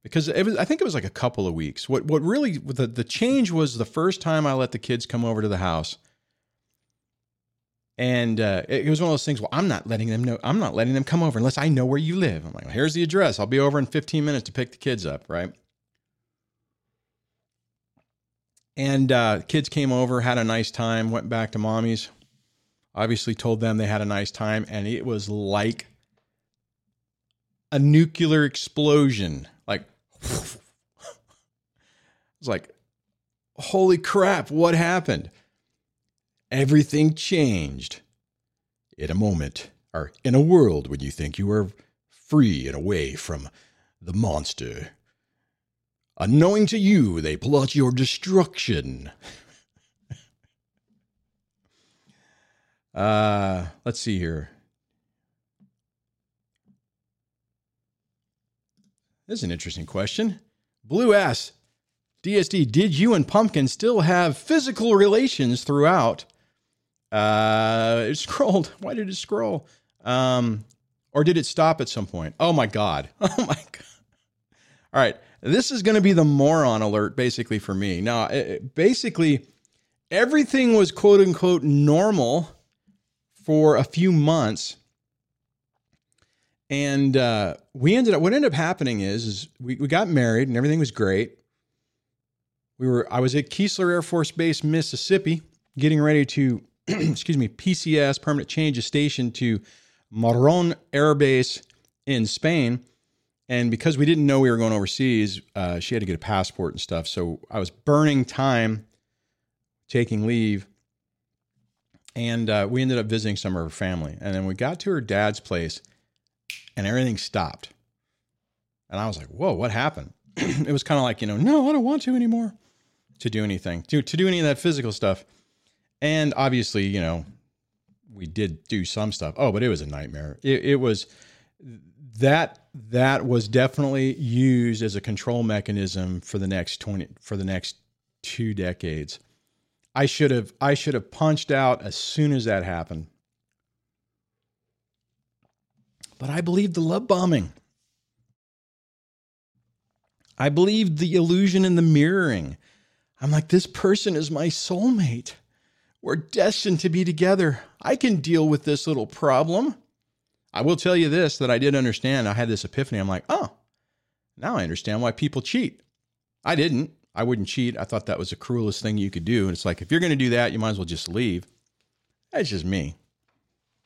because I think it was like a couple of weeks. What what really the the change was the first time I let the kids come over to the house, and uh, it, was one of those things. Well, I'm not letting them know. I'm not letting them come over unless I know where you live. I'm like, well, here's the address. I'll be over in 15 minutes to pick the kids up. Right. And uh, kids came over, had a nice time, went back to mommy's. Obviously, told them they had a nice time, and it was like a nuclear explosion. It's like, holy crap, what happened? Everything changed in a moment, or in a world when you think you are free and away from the monster. Unknowing to you, they plot your destruction. uh, let's see here. This is an interesting question. Blue asks, DSD, did you and Pumpkin still have physical relations throughout? Uh, it scrolled. Why did it scroll? Um, or did it stop at some point? Oh my God. Oh my God. All right. This is going to be the moron alert basically for me. Now, it, basically, everything was quote unquote normal for a few months and uh, we ended up what ended up happening is, is we, we got married and everything was great. We were i was at keesler air force base mississippi getting ready to excuse me pcs permanent change of station to Morón air base in spain. And because we didn't know we were going overseas uh, she had to get a passport and stuff. So i was burning time taking leave. And uh, we ended up visiting some of her family. And then we got to her dad's place and everything stopped. And I was like, whoa, what happened? it was kind of like, you know, no, I don't want to anymore to do anything, to, to do any of that physical stuff. And obviously, you know, we did do some stuff. Oh, but it was a nightmare. It, it was that that was definitely used as a control mechanism for the next 20 for the next two decades. I should have I should have punched out as soon as that happened. But I believed the love bombing. I believed the illusion and the mirroring. I'm like, this person is my soulmate. We're destined to be together. I can deal with this little problem. I will tell you this that I did understand. I had this epiphany. I'm like, oh, now I understand why people cheat. I didn't. I wouldn't cheat. I thought that was the cruelest thing you could do. And it's like, if you're going to do that, you might as well just leave. That's just me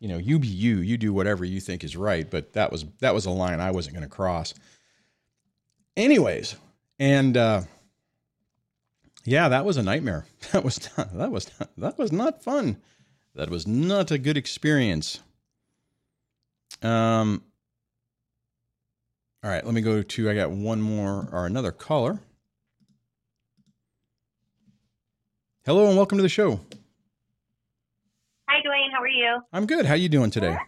you know, you be you, you do whatever you think is right. But that was that was a line I wasn't going to cross. Anyways, and uh, yeah, that was a nightmare. That was not, that was not, that was not fun. That was not a good experience. Um. All right, let me go to. I got one more or another caller. Hello and welcome to the show. Hi, Dwayne. How are you? I'm good. How are you doing today?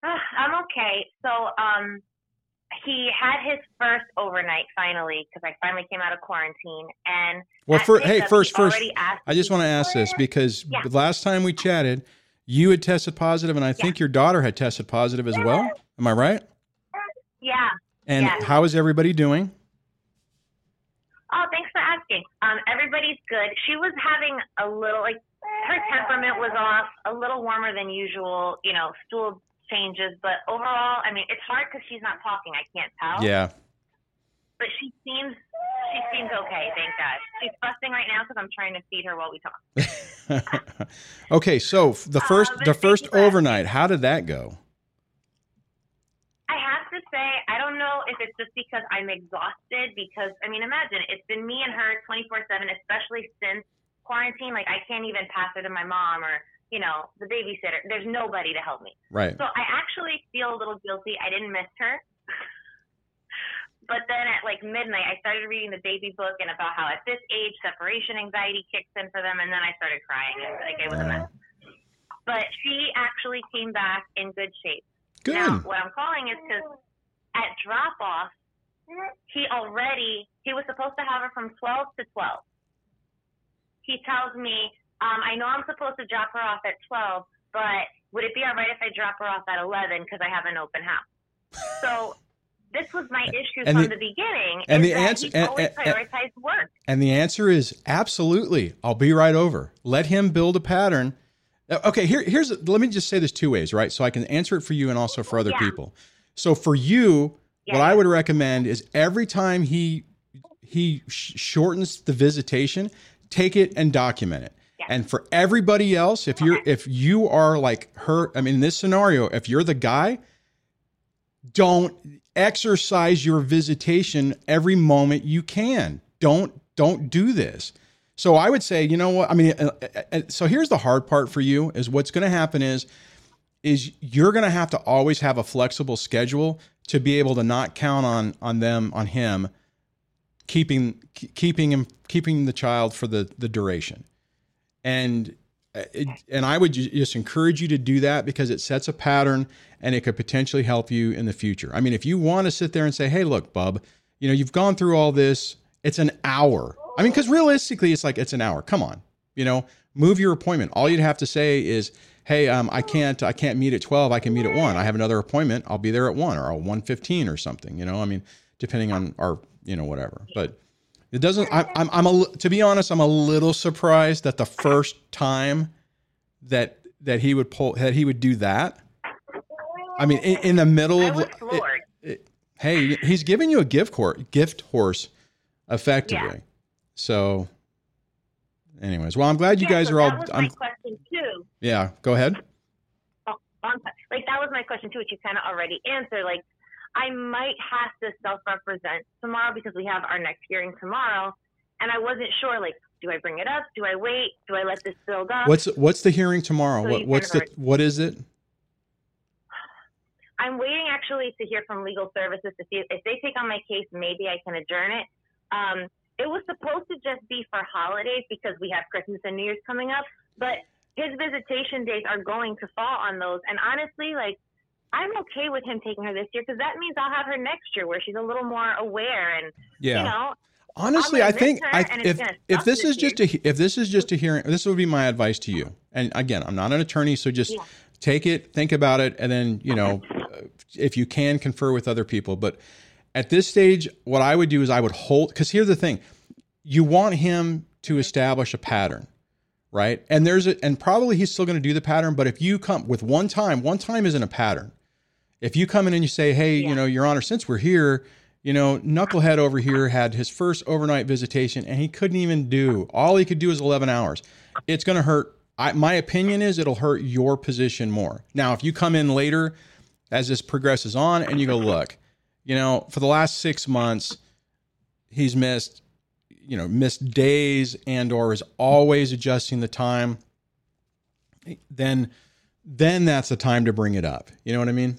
Uh, I'm okay. So, um, he had his first overnight finally because I finally came out of quarantine. And well, for, hey, first, first, I just want to ask this because yeah. the last time we chatted, you had tested positive, and I think yeah. your daughter had tested positive as well. Am I right? Yeah. And Yeah. how is everybody doing? Oh, thanks for asking. Um, everybody's good. She was having a little like her temperament was off, a little warmer than usual. You know, stool changes, but overall, I mean, it's hard because she's not talking. I can't tell. Yeah. But she seems she seems okay. Thank God. She's fussing right now because I'm trying to feed her while we talk. okay, so the first but the first you for asking. overnight, how did that go? I have to say, I don't know if it's just because I'm exhausted. Because I mean, imagine it's been me and her 24 seven, especially since quarantine. Like I can't even pass her to my mom or you know the babysitter. There's nobody to help me. Right. So I actually feel a little guilty. I didn't miss her. But then at like midnight, I started reading the baby book and about how at this age separation anxiety kicks in for them, and then I started crying. and, Like it was a mess. But she actually came back in good shape. Good. Now, what I'm calling is because at drop off, he already he was supposed to have her from 12 to 12. He tells me, um, I know I'm supposed to drop her off at 12, but would it be all right if I drop her off at 11 because I have an open house? So this was my issue And from the- the, beginning. and the answer- and- and- prioritized work. And the answer is absolutely. I'll be right over. Let him build a pattern. Uh, Okay, here, here's let me just say this two ways, right? So I can answer it for you and also for other Yeah. people. So for you, what I would recommend is every time he he sh- shortens the visitation, take it and document it. Yeah. And for everybody else, if you're if you are like her, I mean, in this scenario, if you're the guy, don't exercise your visitation every moment you can. Don't don't do this. So I would say, you know what? I mean, uh, uh, uh, so here's the hard part for you is what's going to happen is is you're going to have to always have a flexible schedule to be able to not count on on them on him keeping keeping him keeping the child for the the duration. And uh, and I would just encourage you to do that because it sets a pattern and it could potentially help you in the future. I mean, if you want to sit there and say, "Hey, look, bub, you know, you've gone through all this. It's an hour." I mean, because realistically, it's like it's an hour. Come on, you know, move your appointment. All you'd have to say is, "Hey, um, I can't, I can't meet at twelve. I can meet at one. I have another appointment. I'll be there at one or one fifteen or something." You know, I mean, depending on our, you know, whatever. But it doesn't. I, am I'm, I'm a, to be honest, I'm a little surprised that the first time that that he would pull that he would do that. I mean, in, in the middle of it- it- hey, he's giving you a gift horse, gift horse, effectively. So, anyways, well, I'm glad you Yeah, guys so are all. That was I'm, my question too. yeah, go ahead. Oh, like that was my question too, which you kind of already answered. Like, I might have to self-represent tomorrow because we have our next hearing tomorrow, and I wasn't sure. Like, do I bring it up? Do I wait? Do I let this build up? What's what's the hearing tomorrow? So What what's the what is it? I'm waiting actually to hear from legal services to see if, if they take on my case, maybe I can adjourn it. Um, it was supposed to just be for holidays because we have Christmas and New Year's coming up, but his visitation days are going to fall on those. And honestly, like, I'm okay with him taking her this year because that means I'll have her next year where she's a little more aware and, Yeah. you know, Honestly, I think I, if if this is just a if this is just a hearing, this would be my advice to you. And again, I'm not an attorney, so just Yeah. take it, think about it, and then you know, uh, if you can confer with other people. But at this stage, what I would do is I would hold because here's the thing: you want him to establish a pattern, right? And there's a and probably he's still going to do the pattern, but if you come with one time, one time isn't a pattern. If you come in and you say, "Hey, you know, Your Honor, since we're here." You know, Knucklehead over here had his first overnight visitation and he couldn't even do, all he could do is 11 hours. It's going to hurt. I, my opinion is it'll hurt your position more. Now, if you come in later as this progresses on and you go, look, you know, for the last six months, he's missed, you know, missed days and or is always adjusting the time, then then that's the time to bring it up. You know what I mean?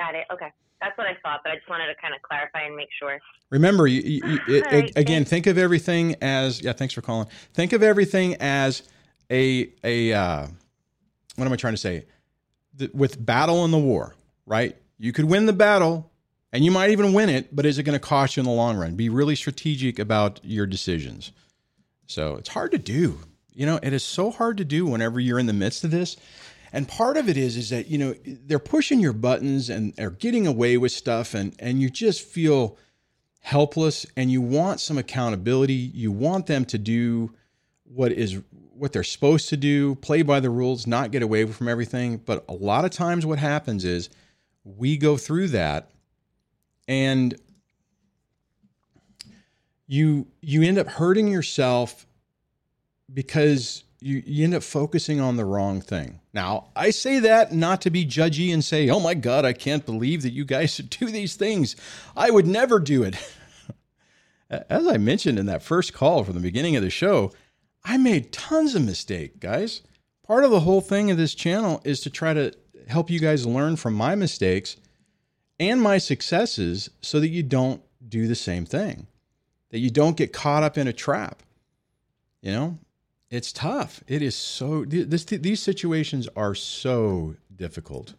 Got it. Okay. That's what I thought, but I just wanted to kind of clarify and make sure. Remember, you, you, you, it, right, again, thanks. think of everything as yeah. Thanks for calling. Think of everything as a a uh, what am I trying to say? The, with battle in the war, right? You could win the battle, and you might even win it, but is it going to cost you in the long run? Be really strategic about your decisions. So it's hard to do. You know, it is so hard to do whenever you're in the midst of this. And part of it is is that you know they're pushing your buttons and they're getting away with stuff, and and you just feel helpless, and you want some accountability. You want them to do what is what they're supposed to do, play by the rules, not get away from everything. But a lot of times, what happens is we go through that, and you you end up hurting yourself because you, you end up focusing on the wrong thing. Now, I say that not to be judgy and say, oh my God, I can't believe that you guys do these things. I would never do it. As I mentioned in that first call from the beginning of the show, I made tons of mistakes, guys. Part of the whole thing of this channel is to try to help you guys learn from my mistakes and my successes so that you don't do the same thing, that you don't get caught up in a trap. You know, it's tough. It is so this these situations are so difficult.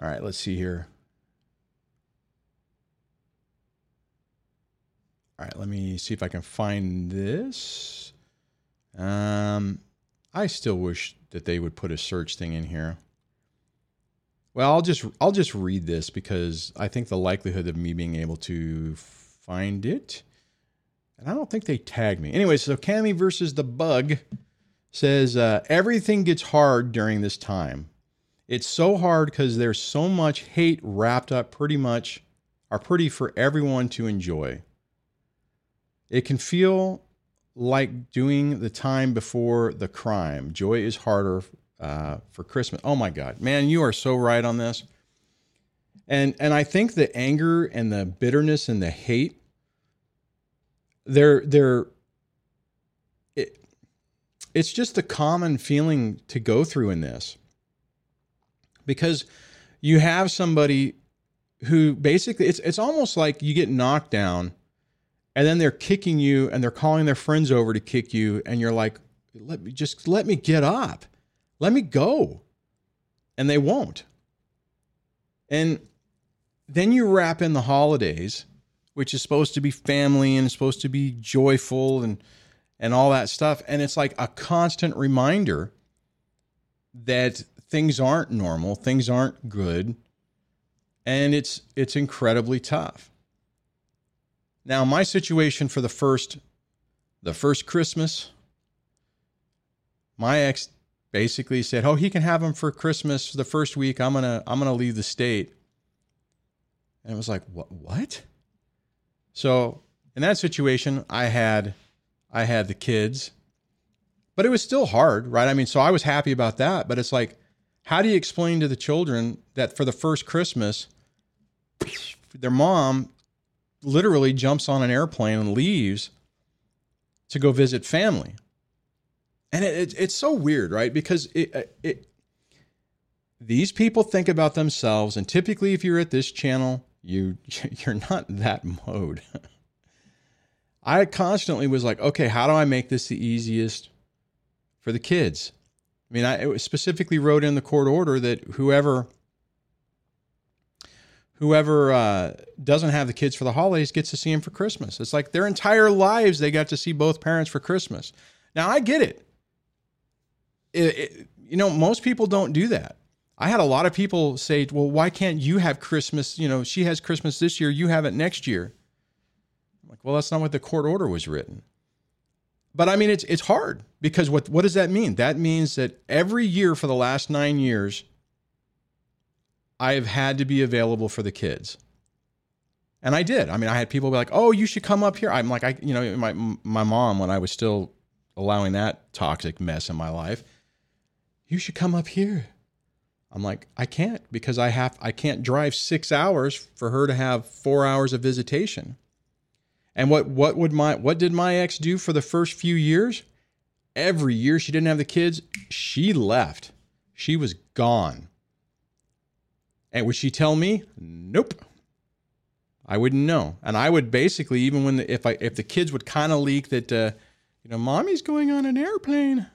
All right, let's see here. All right, let me see if I can find this. Um, I still wish that they would put a search thing in here. Well, I'll just I'll just read this because I think the likelihood of me being able to find it and I don't think they tagged me. Anyway, so Cami versus the Bug says uh, everything gets hard during this time. It's so hard because there's so much hate wrapped up pretty much, are pretty for everyone to enjoy. It can feel like doing the time before the crime. Joy is harder uh, for Christmas. Oh my God, man, you are so right on this. And and I think the anger and the bitterness and the hate they're they're it, it's just a common feeling to go through in this. Because you have somebody who basically it's it's almost like you get knocked down and then they're kicking you and they're calling their friends over to kick you and you're like let me just let me get up. Let me go. And they won't. And then you wrap in the holidays which is supposed to be family and supposed to be joyful and and all that stuff. And it's like a constant reminder that things aren't normal things aren't good and it's it's incredibly tough. Now my situation for the first the first christmas my ex basically said oh he can have them for christmas the first week. I'm gonna i'm gonna leave the state. And it was like what what so in that situation, I had I had the kids, but it was still hard, right? I mean, so I was happy about that, but it's like, how do you explain to the children that for the first Christmas, their mom literally jumps on an airplane and leaves to go visit family? And it, it, it's so weird, right? Because it, uh, it these people think about themselves, and typically, if you're at this channel, you you're not that mode. I constantly was like, okay, how do I make this the easiest for the kids? I mean, I specifically wrote in the court order that whoever whoever uh, doesn't have the kids for the holidays gets to see them for Christmas. It's like their entire lives they got to see both parents for Christmas. Now I get it. it, it you know, most people don't do that. I had a lot of people say, "Well, why can't you have Christmas? You know, she has Christmas this year, you have it next year." I'm like, "Well, that's not what the court order was written." But I mean, it's it's hard because what what does that mean? That means that every year for the last 9 years I have had to be available for the kids. And I did. I mean, I had people be like, "Oh, you should come up here." I'm like, I you know, my my mom when I was still allowing that toxic mess in my life, "You should come up here." I'm like, I can't because I have I can't drive six hours for her to have four hours of visitation. And what what would my what did my ex do for the first few years? Every year she didn't have the kids, she left. She was gone. And would she tell me? Nope. I wouldn't know. And I would basically even when the, if I if the kids would kind of leak that uh, you know mommy's going on an airplane,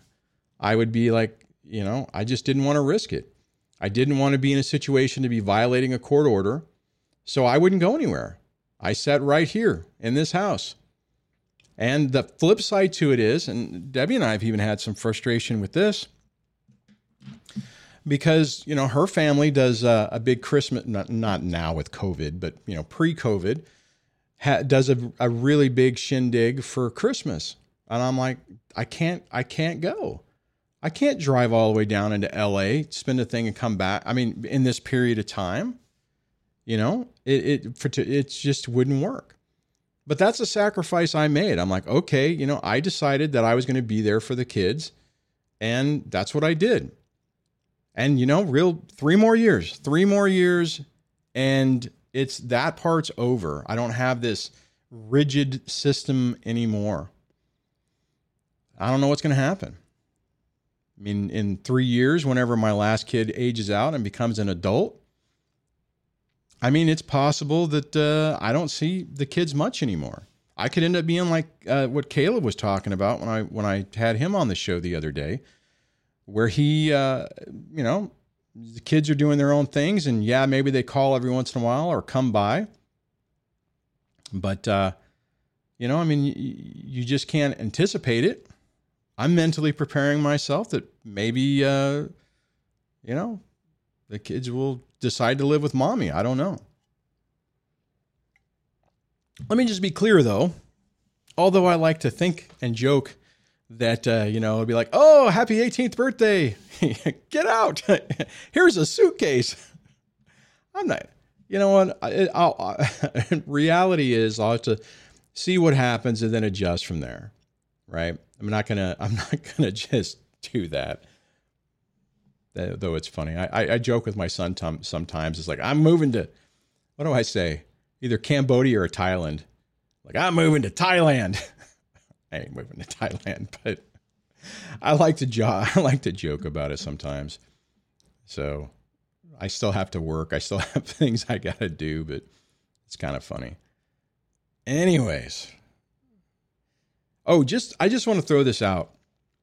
I would be like, you know, I just didn't want to risk it. I didn't want to be in a situation to be violating a court order, so I wouldn't go anywhere. I sat right here in this house. And the flip side to it is, and Debbie and I have even had some frustration with this. because you know her family does uh, a big Christmas not, not now with COVID, but you know pre-COVID ha- does a, a really big shindig for Christmas, and I'm like, I can't, I can't go. I can't drive all the way down into LA, spend a thing, and come back. I mean, in this period of time, you know, it it for it just wouldn't work. But that's a sacrifice I made. I'm like, okay, you know, I decided that I was going to be there for the kids, and that's what I did. And you know, real three more years, three more years, and it's that part's over. I don't have this rigid system anymore. I don't know what's going to happen. I mean, in three years, whenever my last kid ages out and becomes an adult, I mean, it's possible that uh, I don't see the kids much anymore. I could end up being like uh, what Caleb was talking about when I when I had him on the show the other day, where he, uh, you know, the kids are doing their own things, and yeah, maybe they call every once in a while or come by, but uh, you know, I mean, you, you just can't anticipate it. I'm mentally preparing myself that maybe, uh, you know, the kids will decide to live with mommy. I don't know. Let me just be clear though. Although I like to think and joke that, uh, you know, it'll be like, oh, happy 18th birthday. Get out. Here's a suitcase. I'm not, you know what? I, I, reality is I'll have to see what happens and then adjust from there. Right. I'm not to, I'm not to just do that though it's funny. I, I joke with my son sometimes. It's like I'm moving to, what do I say? Either Cambodia or Thailand. Like I'm moving to Thailand. I ain't moving to Thailand, but I like to jo- I like to joke about it sometimes. So I still have to work. I still have things I got to do, but it's kind of funny. Anyways. Oh, just I just want to throw this out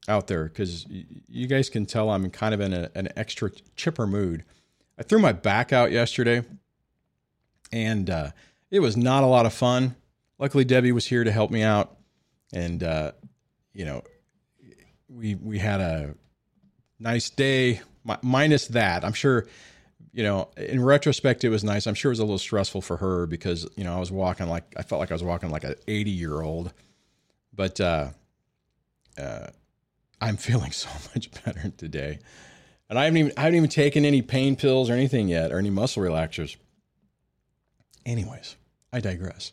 out there because you guys can tell I'm kind of in a, an extra chipper mood. I threw my back out yesterday and uh, it was not a lot of fun. Luckily, Debbie was here to help me out. And, uh, you know, we, we had a nice day minus that. I'm sure, you know, in retrospect, it was nice. I'm sure it was a little stressful for her because, you know, I was walking like, I felt like I was walking like an 80 year old. But, uh, uh, I'm feeling so much better today. And I haven't even I haven't even taken any pain pills or anything yet or any muscle relaxers. Anyways, I digress.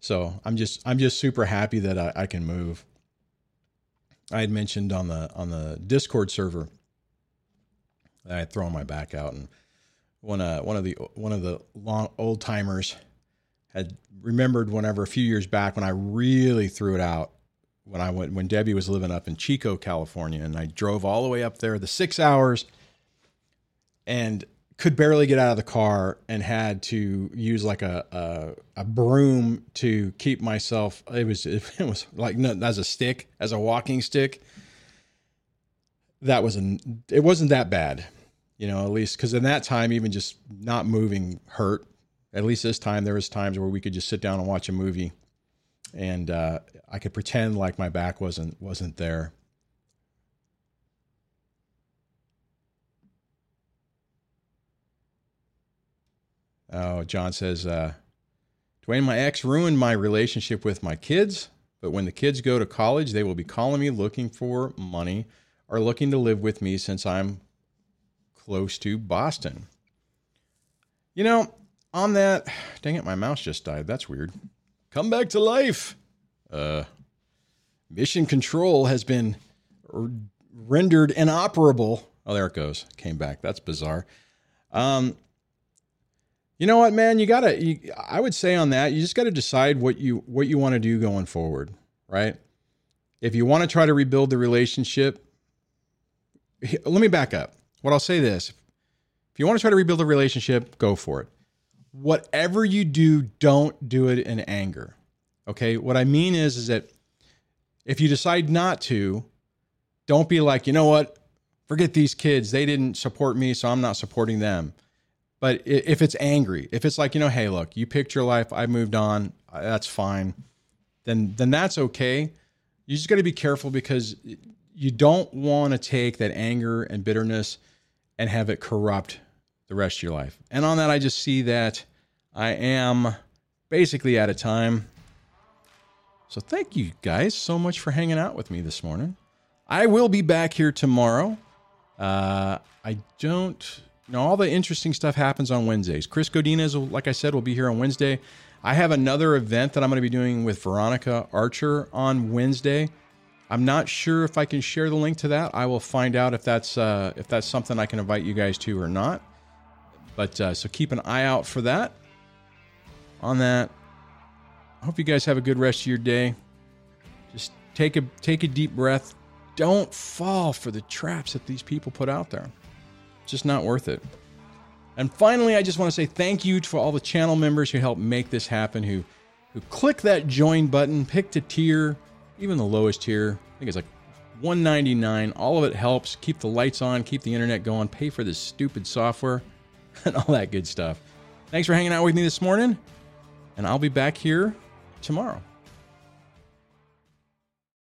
So I'm just I'm just super happy that I, I can move. I had mentioned on the on the Discord server that I had thrown my back out and one uh one of the one of the long old timers had remembered whenever a few years back when I really threw it out when I went when Debbie was living up in Chico, California, and I drove all the way up there, the six hours, and could barely get out of the car and had to use like a a, a broom to keep myself. It was it, was like no, as a stick, as a walking stick. That was an it wasn't that bad, you know. At least because in that time, even just not moving hurt. At least this time, there was times where we could just sit down and watch a movie and uh, I could pretend like my back wasn't wasn't there. Oh, John says, uh, Dwayne, my ex ruined my relationship with my kids, but when the kids go to college, they will be calling me looking for money or looking to live with me since I'm close to Boston. You know, on that, dang it, my mouse just died. That's weird. Come back to life. Uh, mission control has been r- rendered inoperable. Oh, there it goes. Came back. That's bizarre. Um, you know what, man? You gotta. You, I would say on that, you just got to decide what you what you want to do going forward, right? If you want to try to rebuild the relationship, let me back up. What I'll say this: if you want to try to rebuild the relationship, go for it whatever you do, don't do it in anger. Okay. What I mean is, is that if you decide not to, don't be like, you know what? Forget these kids. They didn't support me, so I'm not supporting them. But if it's angry, if it's like, you know, hey, look, you picked your life, I moved on, that's fine, then then that's okay. You just got to be careful because you don't want to take that anger and bitterness and have it corrupt the rest of your life. And on that, I just see that I am basically out of time. So thank you guys so much for hanging out with me this morning. I will be back here tomorrow. Uh, I don't know all the interesting stuff happens on Wednesdays. Chris Godinez, like I said, will be here on Wednesday. I have another event that I'm going to be doing with Veronica Archer on Wednesday. I'm not sure if I can share the link to that. I will find out if that's uh, if that's something I can invite you guys to or not. But uh, so keep an eye out for that. On that, I hope you guys have a good rest of your day. Just take a take a deep breath. Don't fall for the traps that these people put out there. It's just not worth it. And finally, I just want to say thank you to all the channel members who helped make this happen, who who click that join button, picked a tier, even the lowest tier. I think it's like 199. All of it helps keep the lights on, keep the internet going, pay for this stupid software, and all that good stuff. Thanks for hanging out with me this morning, and I'll be back here tomorrow.